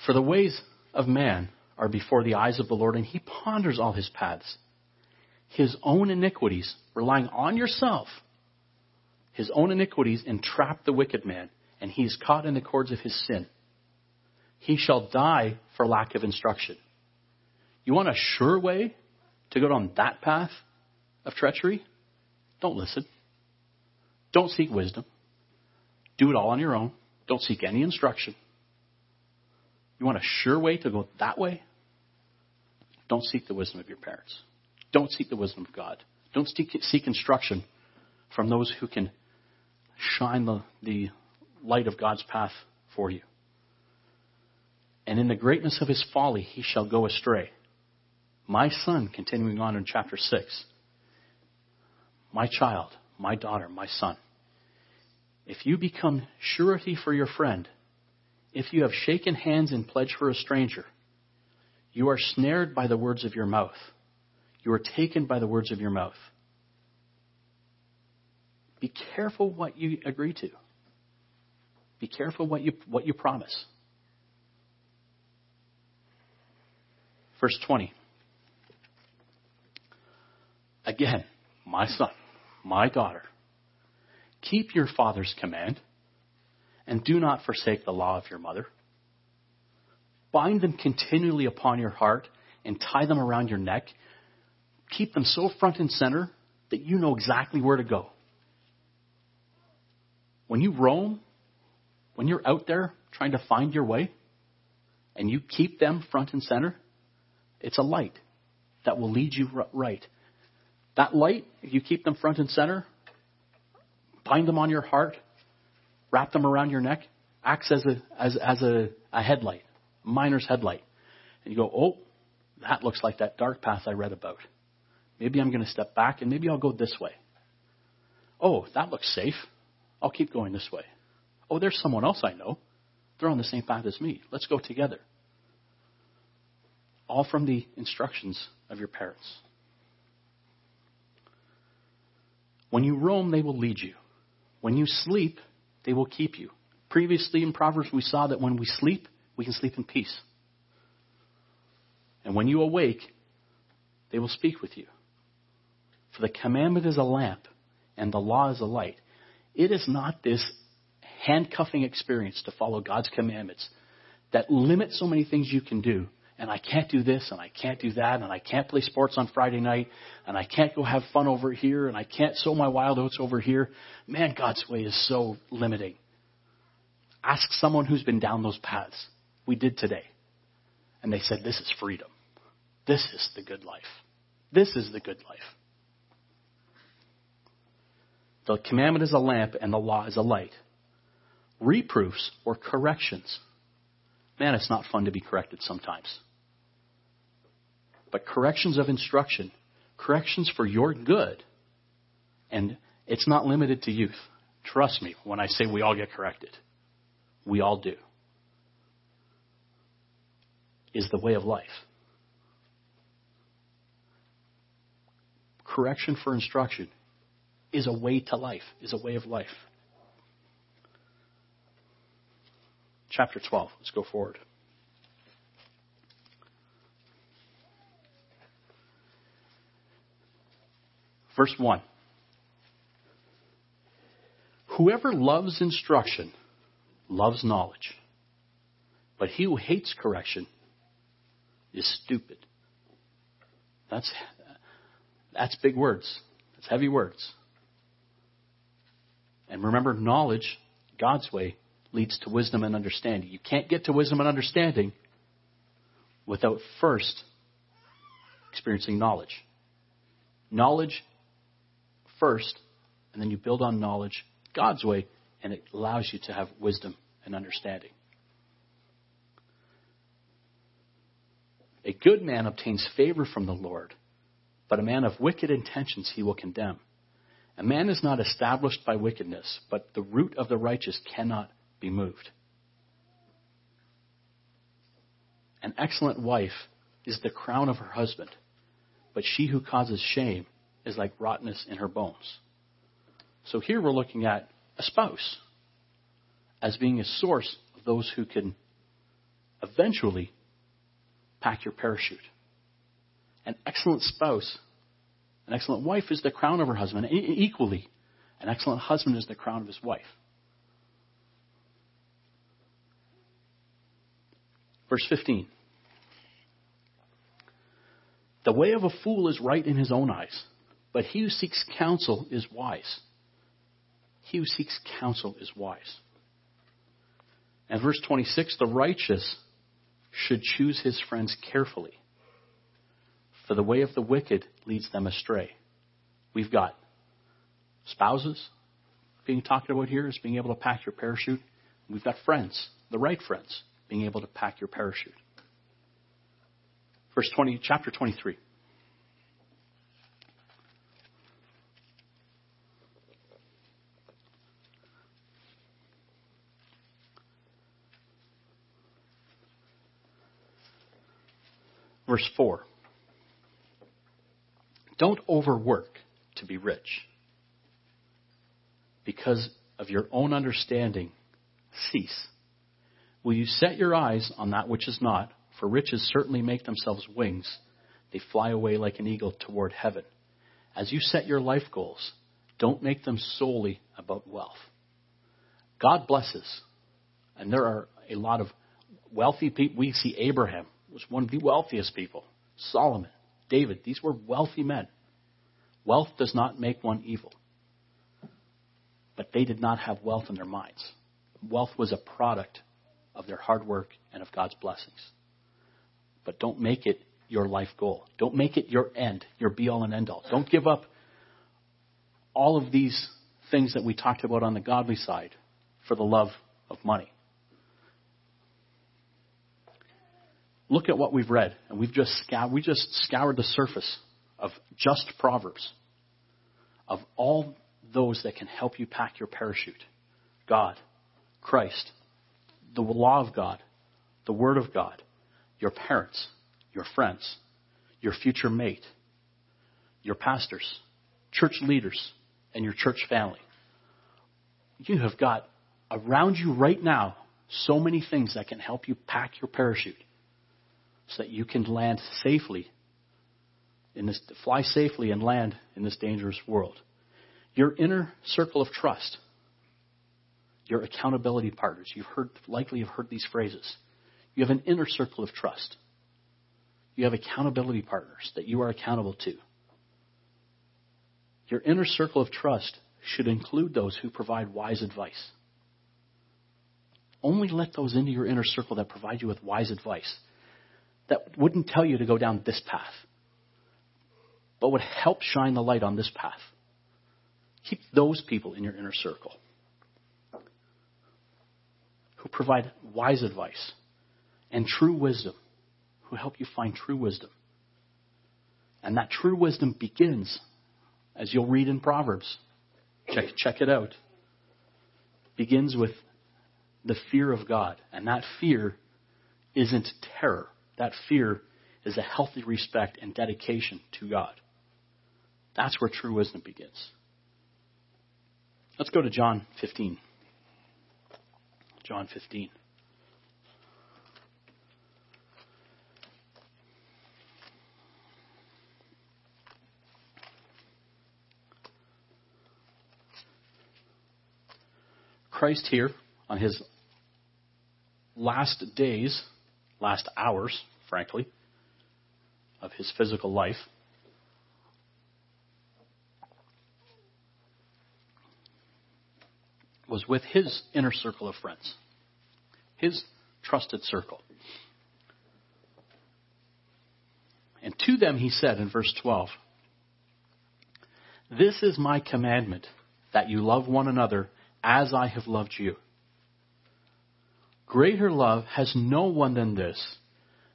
For the ways of man are before the eyes of the Lord, and he ponders all his paths. His own iniquities, relying on yourself, his own iniquities entrap the wicked man, and he is caught in the cords of his sin. He shall die for lack of instruction. You want a sure way to go down that path of treachery? Don't listen. Don't seek wisdom. Do it all on your own. Don't seek any instruction. You want a sure way to go that way? Don't seek the wisdom of your parents. Don't seek the wisdom of God. Don't seek, instruction from those who can shine the, the light of God's path for you. And in the greatness of his folly, he shall go astray. My son, continuing on in chapter 6, my child, my daughter, my son, if you become surety for your friend, if you have shaken hands in pledge for a stranger, you are snared by the words of your mouth. You are taken by the words of your mouth. Be careful what you agree to. Be careful what you, what you promise. Verse 20. Again, my son, my daughter, keep your father's command and do not forsake the law of your mother. Bind them continually upon your heart and tie them around your neck. Keep them so front and center that you know exactly where to go. When you roam, when you're out there trying to find your way, and you keep them front and center, it's a light that will lead you right. That light, if you keep them front and center, bind them on your heart, wrap them around your neck, acts as a, as, as a, a headlight, a miner's headlight. And you go, oh, that looks like that dark path I read about. Maybe I'm going to step back and maybe I'll go this way. Oh, that looks safe. I'll keep going this way. Oh, there's someone else I know. They're on the same path as me. Let's go together. All from the instructions of your parents. When you roam, they will lead you. When you sleep, they will keep you. Previously in Proverbs, we saw that when we sleep, we can sleep in peace. And when you awake, they will speak with you. For the commandment is a lamp, and the law is a light. It is not this handcuffing experience to follow God's commandments that limits so many things you can do. And I can't do this, and I can't do that, and I can't play sports on Friday night, and I can't go have fun over here, and I can't sow my wild oats over here. Man, God's way is so limiting. Ask someone who's been down those paths. We did today. And they said, This is freedom. This is the good life. This is the good life. The commandment is a lamp and the law is a light. Reproofs or corrections. Man, it's not fun to be corrected sometimes. But corrections of instruction, corrections for your good, and it's not limited to youth. Trust me when I say we all get corrected. We all do. Is the way of life. Correction for instruction is a way to life, is a way of life. Chapter 12. Let's go forward. Verse 1. Whoever loves instruction loves knowledge, but he who hates correction is stupid. That's, that's big words. That's heavy words. And remember, knowledge, God's way, leads to wisdom and understanding. You can't get to wisdom and understanding without first experiencing knowledge. Knowledge first, and then you build on knowledge God's way, and it allows you to have wisdom and understanding. A good man obtains favor from the Lord, but a man of wicked intentions he will condemn. A man is not established by wickedness, but the root of the righteous cannot be moved. An excellent wife is the crown of her husband, but she who causes shame is like rottenness in her bones. So here we're looking at a spouse as being a source of those who can eventually pack your parachute. An excellent spouse, an excellent wife is the crown of her husband. equally, an excellent husband is the crown of his wife. Verse 15. The way of a fool is right in his own eyes, but he who seeks counsel is wise. He who seeks counsel is wise. And verse 26 the righteous should choose his friends carefully, for the way of the wicked leads them astray. We've got spouses being talked about here as being able to pack your parachute. We've got friends, the right friends, being able to pack your parachute. Verse 20, chapter 23. Verse 4. Don't overwork to be rich. Because of your own understanding, cease. Will you set your eyes on that which is not? For riches certainly make themselves wings. They fly away like an eagle toward heaven. As you set your life goals, don't make them solely about wealth. God blesses. And there are a lot of wealthy people. We see Abraham was one of the wealthiest people. Solomon, David, these were wealthy men. Wealth does not make one evil. But they did not have wealth in their minds. Wealth was a product of their hard work and of God's blessings. But don't make it your life goal. Don't make it your end, your be all and end all. Don't give up all of these things that we talked about on the godly side for the love of money. Look at what we've read, and we've just scoured, we just scoured the surface of just Proverbs, of all those that can help you pack your parachute. God, Christ, the law of God, the Word of God, your parents, your friends, your future mate, your pastors, church leaders, and your church family. You have got around you right now so many things that can help you pack your parachute so that you can land safely in this, fly safely and land in this dangerous world. Your inner circle of trust, your accountability partners. You've heard, likely have heard these phrases. You have an inner circle of trust. You have accountability partners that you are accountable to. Your inner circle of trust should include those who provide wise advice. Only let those into your inner circle that provide you with wise advice that wouldn't tell you to go down this path, but would help shine the light on this path. Keep those people in your inner circle who provide wise advice and true wisdom, who help you find true wisdom. And that true wisdom begins, as you'll read in Proverbs. Check, check it out. Begins with the fear of God. And that fear isn't terror. That fear is a healthy respect and dedication to God. That's where true wisdom begins. Let's go to John 15. John 15. Christ here on his last days last hours, frankly, of his physical life. Was with his inner circle of friends, his trusted circle. And to them he said in verse 12, This is my commandment, that you love one another as I have loved you. Greater love has no one than this,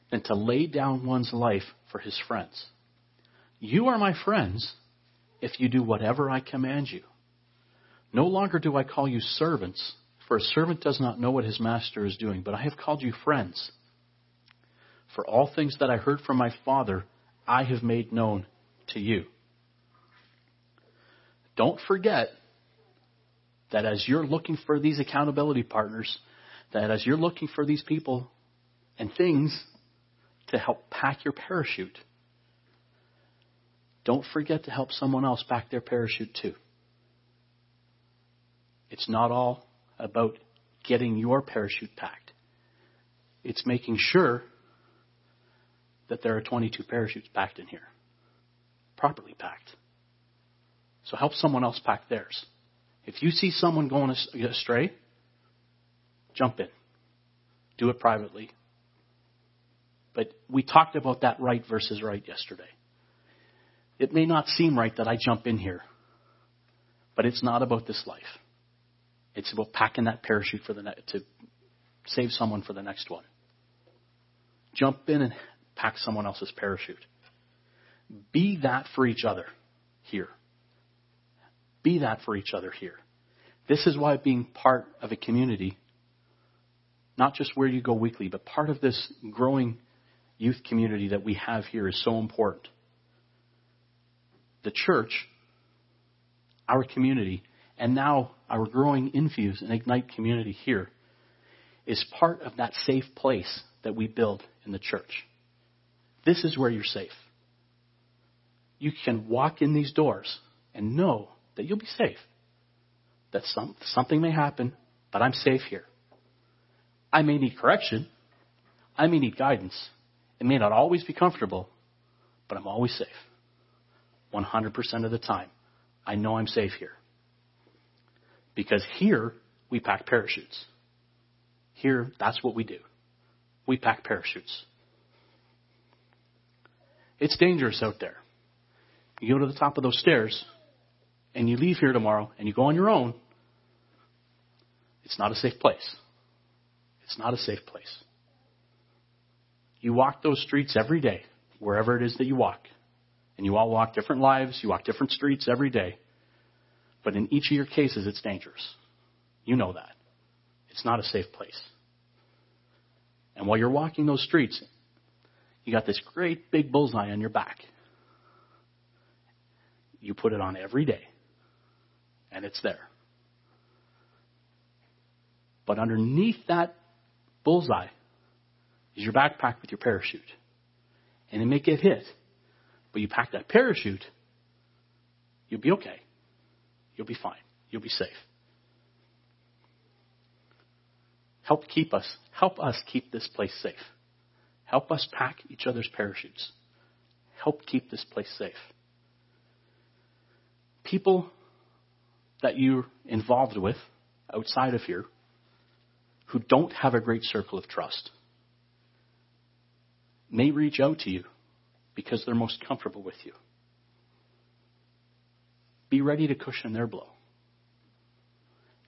than to lay down one's life for his friends. You are my friends if you do whatever I command you. No longer do I call you servants, for a servant does not know what his master is doing, but I have called you friends. For all things that I heard from my Father, I have made known to you. Don't forget that as you're looking for these accountability partners, that as you're looking for these people and things to help pack your parachute, don't forget to help someone else pack their parachute too. It's not all about getting your parachute packed. It's making sure that there are 22 parachutes packed in here, properly packed. So help someone else pack theirs. If you see someone going astray, jump in. Do it privately. But we talked about that right versus right yesterday. It may not seem right that I jump in here, but it's not about this life. It's about packing that parachute for the ne- to save someone for the next one. Jump in and pack someone else's parachute. Be that for each other here. Be that for each other here. This is why being part of a community, not just where you go weekly, but part of this growing youth community that we have here is so important. The church, our community, and now our growing Infuse and Ignite community here is part of that safe place that we build in the church. This is where you're safe. You can walk in these doors and know that you'll be safe. That some, something may happen, but I'm safe here. I may need correction. I may need guidance. It may not always be comfortable, but I'm always safe. 100% of the time. I know I'm safe here. Because here, we pack parachutes. Here, that's what we do. We pack parachutes. It's dangerous out there. You go to the top of those stairs, and you leave here tomorrow, and you go on your own, it's not a safe place. It's not a safe place. You walk those streets every day, wherever it is that you walk. And you all walk different lives, you walk different streets every day. But in each of your cases, it's dangerous. You know that. It's not a safe place. And while you're walking those streets, you got this great big bullseye on your back. You put it on every day, and it's there. But underneath that bullseye is your backpack with your parachute. And it may get hit, but you pack that parachute, you'll be okay. You'll be fine. You'll be safe. Help keep us, help us keep this place safe. Help us pack each other's parachutes. Help keep this place safe. People that you're involved with outside of here who don't have a great circle of trust may reach out to you because they're most comfortable with you. Be ready to cushion their blow.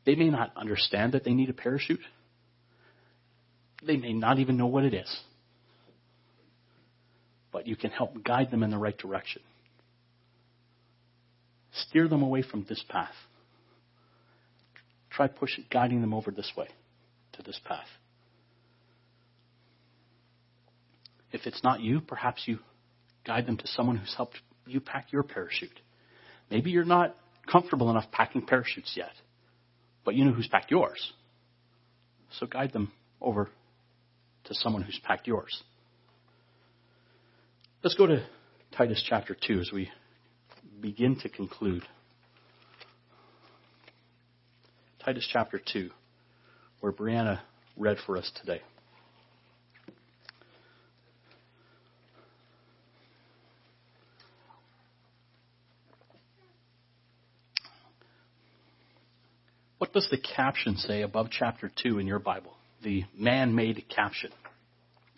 They may not understand that they need a parachute. They may not even know what it is. But you can help guide them in the right direction. Steer them away from this path. Try pushing, guiding them over this way to this path. If it's not you, perhaps you guide them to someone who's helped you pack your parachute. Maybe you're not comfortable enough packing parachutes yet, but you know who's packed yours. So guide them over to someone who's packed yours. Let's go to Titus chapter 2 as we begin to conclude. Titus chapter 2, where Brianna read for us today. What does the caption say above chapter 2 in your Bible? The man made caption.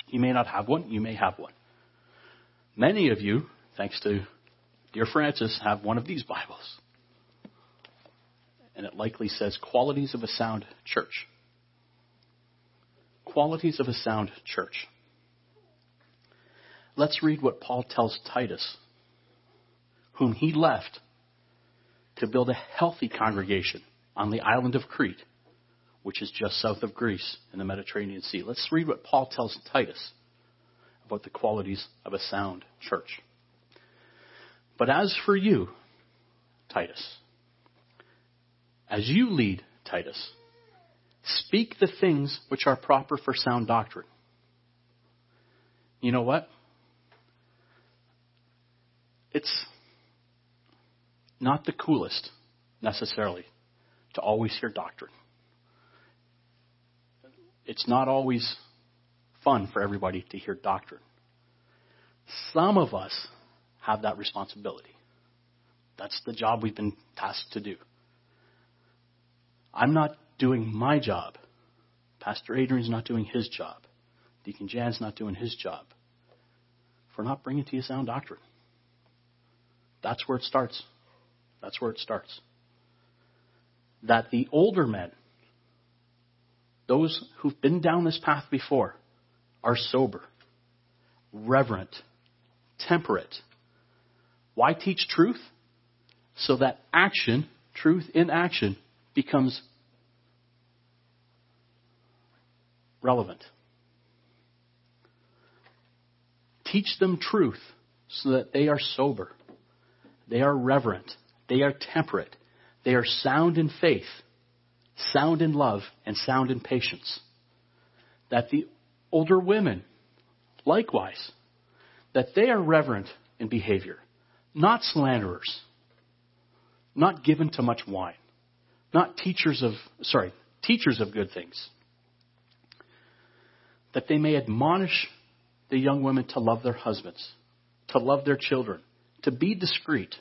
You may not have one, you may have one. Many of you, thanks to dear Francis, have one of these Bibles. And it likely says qualities of a sound church. Qualities of a sound church. Let's read what Paul tells Titus, whom he left to build a healthy congregation on the island of Crete, which is just south of Greece in the Mediterranean Sea. Let's read what Paul tells Titus about the qualities of a sound church. But as for you, Titus, as you lead Titus, speak the things which are proper for sound doctrine. You know what? It's not the coolest, necessarily, to always hear doctrine. It's not always fun for everybody to hear doctrine. Some of us have that responsibility. That's the job we've been tasked to do. I'm not doing my job. Pastor Adrian's not doing his job. Deacon Jan's not doing his job. For not bringing to you sound doctrine. That's where it starts. That's where it starts. That the older men, those who've been down this path before, are sober, reverent, temperate. Why teach truth? So that action, truth in action, becomes relevant. Teach them truth so that they are sober, they are reverent, they are temperate, they are sound in faith, sound in love, and sound in patience. That the older women, likewise, that they are reverent in behavior, not slanderers, not given to much wine, not teachers of, sorry, teachers of good things. That they may admonish the young women to love their husbands, to love their children, to be discreet,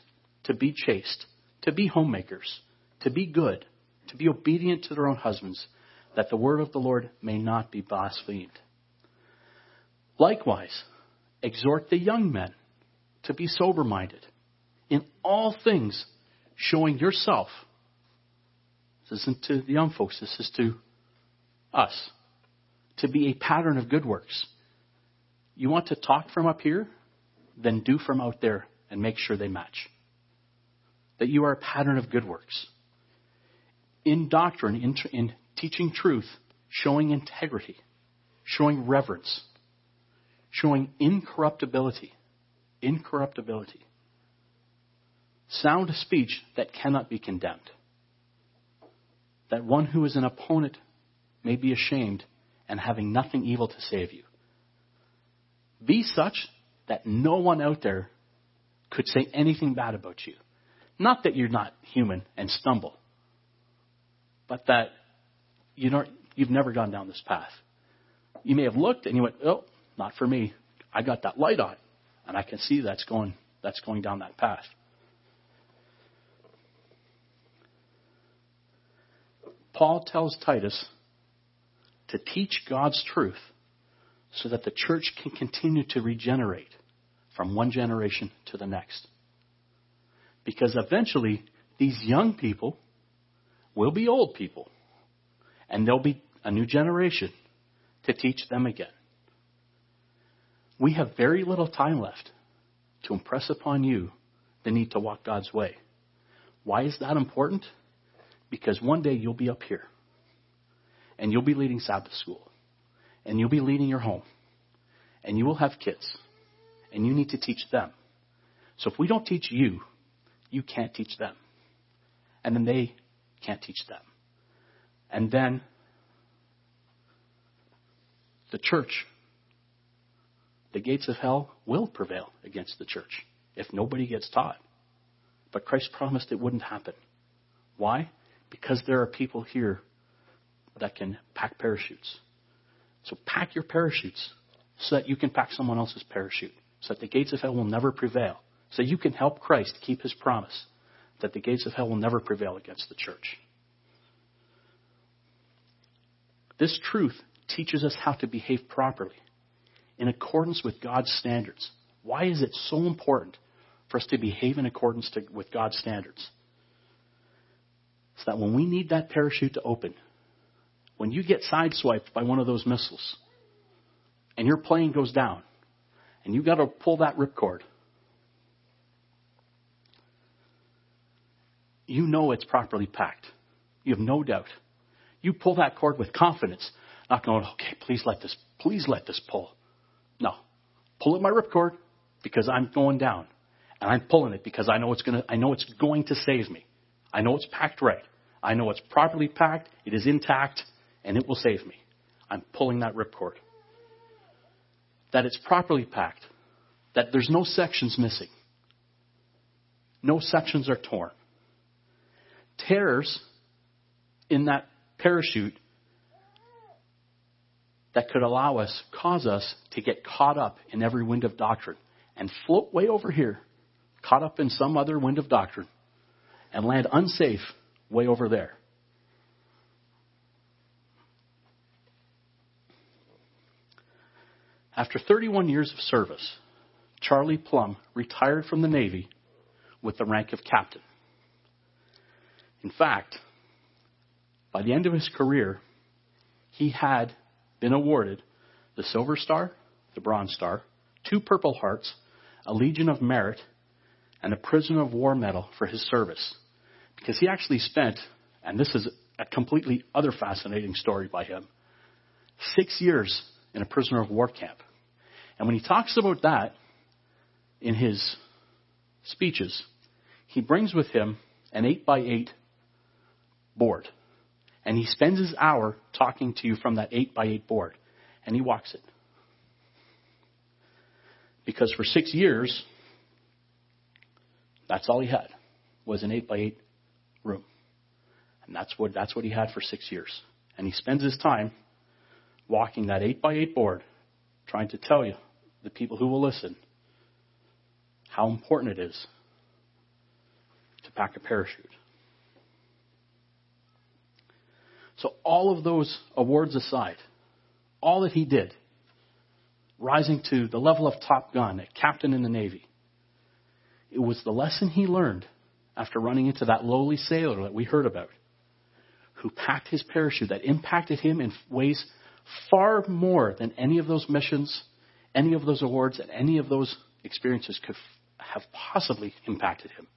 to be chaste, to be homemakers, to be good, to be obedient to their own husbands, that the word of the Lord may not be blasphemed. Likewise, exhort the young men to be sober minded, in all things showing yourself. This isn't to the young folks, this is to us. To be a pattern of good works. You want to talk from up here? Then do from out there and make sure they match. That you are a pattern of good works. In doctrine, in, in teaching truth, showing integrity, showing reverence, showing incorruptibility. Incorruptibility. Sound speech that cannot be condemned. That one who is an opponent may be ashamed and having nothing evil to of you. Be such that no one out there could say anything bad about you. Not that you're not human and stumble, but that you know, you've never gone down this path. You may have looked and you went, oh, not for me. I got that light on, and I can see that's going, that's going down that path. Paul tells Titus to teach God's truth so that the church can continue to regenerate from one generation to the next. Because eventually, these young people will be old people, and there'll be a new generation to teach them again. We have very little time left to impress upon you the need to walk God's way. Why is that important? Because one day you'll be up here and you'll be leading Sabbath school and you'll be leading your home and you will have kids and you need to teach them. So if we don't teach you, you can't teach them. And then they can't teach them. And then the church the gates of hell will prevail against the church if nobody gets taught. But Christ promised it wouldn't happen. Why? Because there are people here that can pack parachutes. So pack your parachutes so that you can pack someone else's parachute, so that the gates of hell will never prevail, so you can help Christ keep his promise that the gates of hell will never prevail against the church. This truth teaches us how to behave properly in accordance with God's standards. Why is it so important for us to behave in accordance to, with God's standards? So that when we need that parachute to open, when you get sideswiped by one of those missiles, and your plane goes down, and you've got to pull that ripcord, you know it's properly packed. You have no doubt. You pull that cord with confidence, not going, okay, please let this, please let this pull. No. pull at my ripcord because I'm going down. And I'm pulling it because I know it's gonna, I know it's going to save me. I know it's packed right. I know it's properly packed, it is intact, and it will save me. I'm pulling that ripcord. That it's properly packed. That there's no sections missing. No sections are torn. Tears in that parachute that could allow us, cause us to get caught up in every wind of doctrine and float way over here, caught up in some other wind of doctrine, and land unsafe way over there. After 31 years of service, Charlie Plumb retired from the Navy with the rank of captain. In fact, by the end of his career, he had been awarded the Silver Star, the Bronze Star, two Purple Hearts, a Legion of Merit, and a Prisoner of War Medal for his service. Because he actually spent, and this is a completely other fascinating story by him, six years in a prisoner of war camp. And when he talks about that in his speeches, he brings with him an 8 by 8 board. And he spends his hour talking to you from that 8 by 8 board. And he walks it. Because for six years, that's all he had was an 8 by 8 room. And that's what, that's what he had for six years. And he spends his time walking that 8 by 8 board trying to tell you, the people who will listen, how important it is to pack a parachute. So, all of those awards aside, all that he did, rising to the level of Top Gun, a captain in the Navy, it was the lesson he learned after running into that lowly sailor that we heard about, who packed his parachute that impacted him in ways far more than any of those missions, any of those awards, and any of those experiences could have possibly impacted him.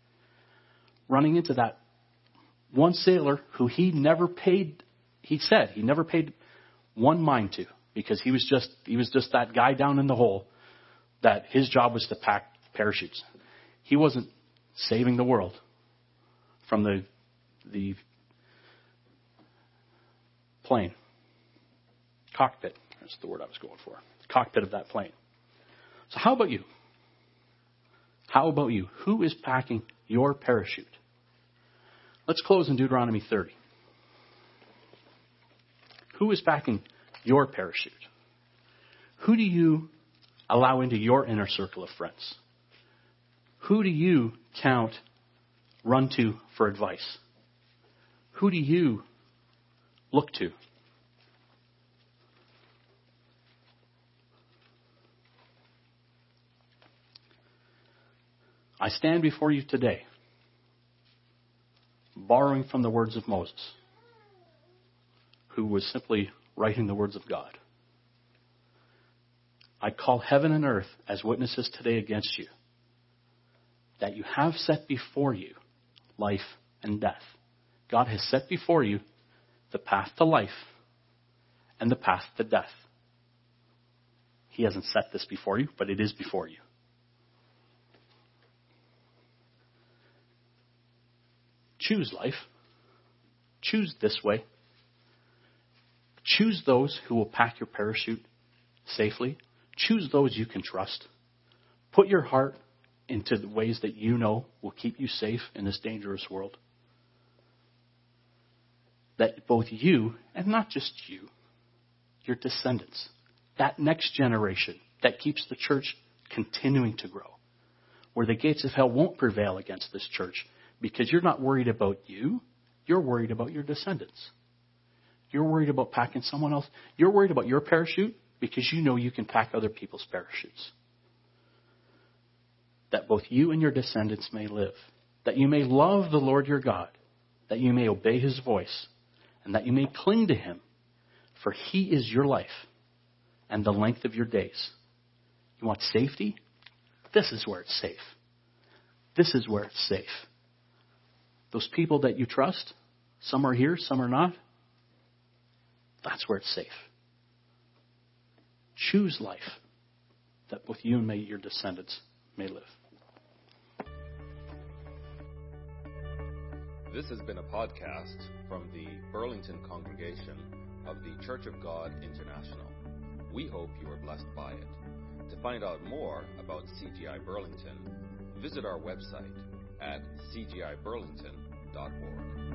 Running into that one sailor who he never paid, he said he never paid one mind to because he was just he was just that guy down in the hole that his job was to pack parachutes. He wasn't saving the world from the the plane cockpit. That's the word I was going for. Cockpit of that plane. So how about you? How about you? Who is packing your parachute? Let's close in Deuteronomy 30. Who is packing your parachute? Who do you allow into your inner circle of friends? Who do you count, run to for advice? Who do you look to? I stand before you today, borrowing from the words of Moses, who was simply writing the words of God. I call heaven and earth as witnesses today against you that you have set before you life and death. God has set before you the path to life and the path to death. He hasn't set this before you, but it is before you. Choose life. Choose this way. Choose those who will pack your parachute safely. Choose those you can trust. Put your heart into the ways that you know will keep you safe in this dangerous world. That both you, and not just you, your descendants, that next generation that keeps the church continuing to grow, where the gates of hell won't prevail against this church because you're not worried about you, you're worried about your descendants. You're worried about packing someone else. You're worried about your parachute because you know you can pack other people's parachutes. That both you and your descendants may live. That you may love the Lord your God. That you may obey his voice. And that you may cling to him. For he is your life and the length of your days. You want safety? This is where it's safe. This is where it's safe. Those people that you trust, some are here, some are not. That's where it's safe. Choose life. that both you and may your descendants may live. This has been a podcast from the Burlington congregation of the Church of God International. We hope you are blessed by it. To find out more about CGI Burlington, visit our website at cgiburlington.org.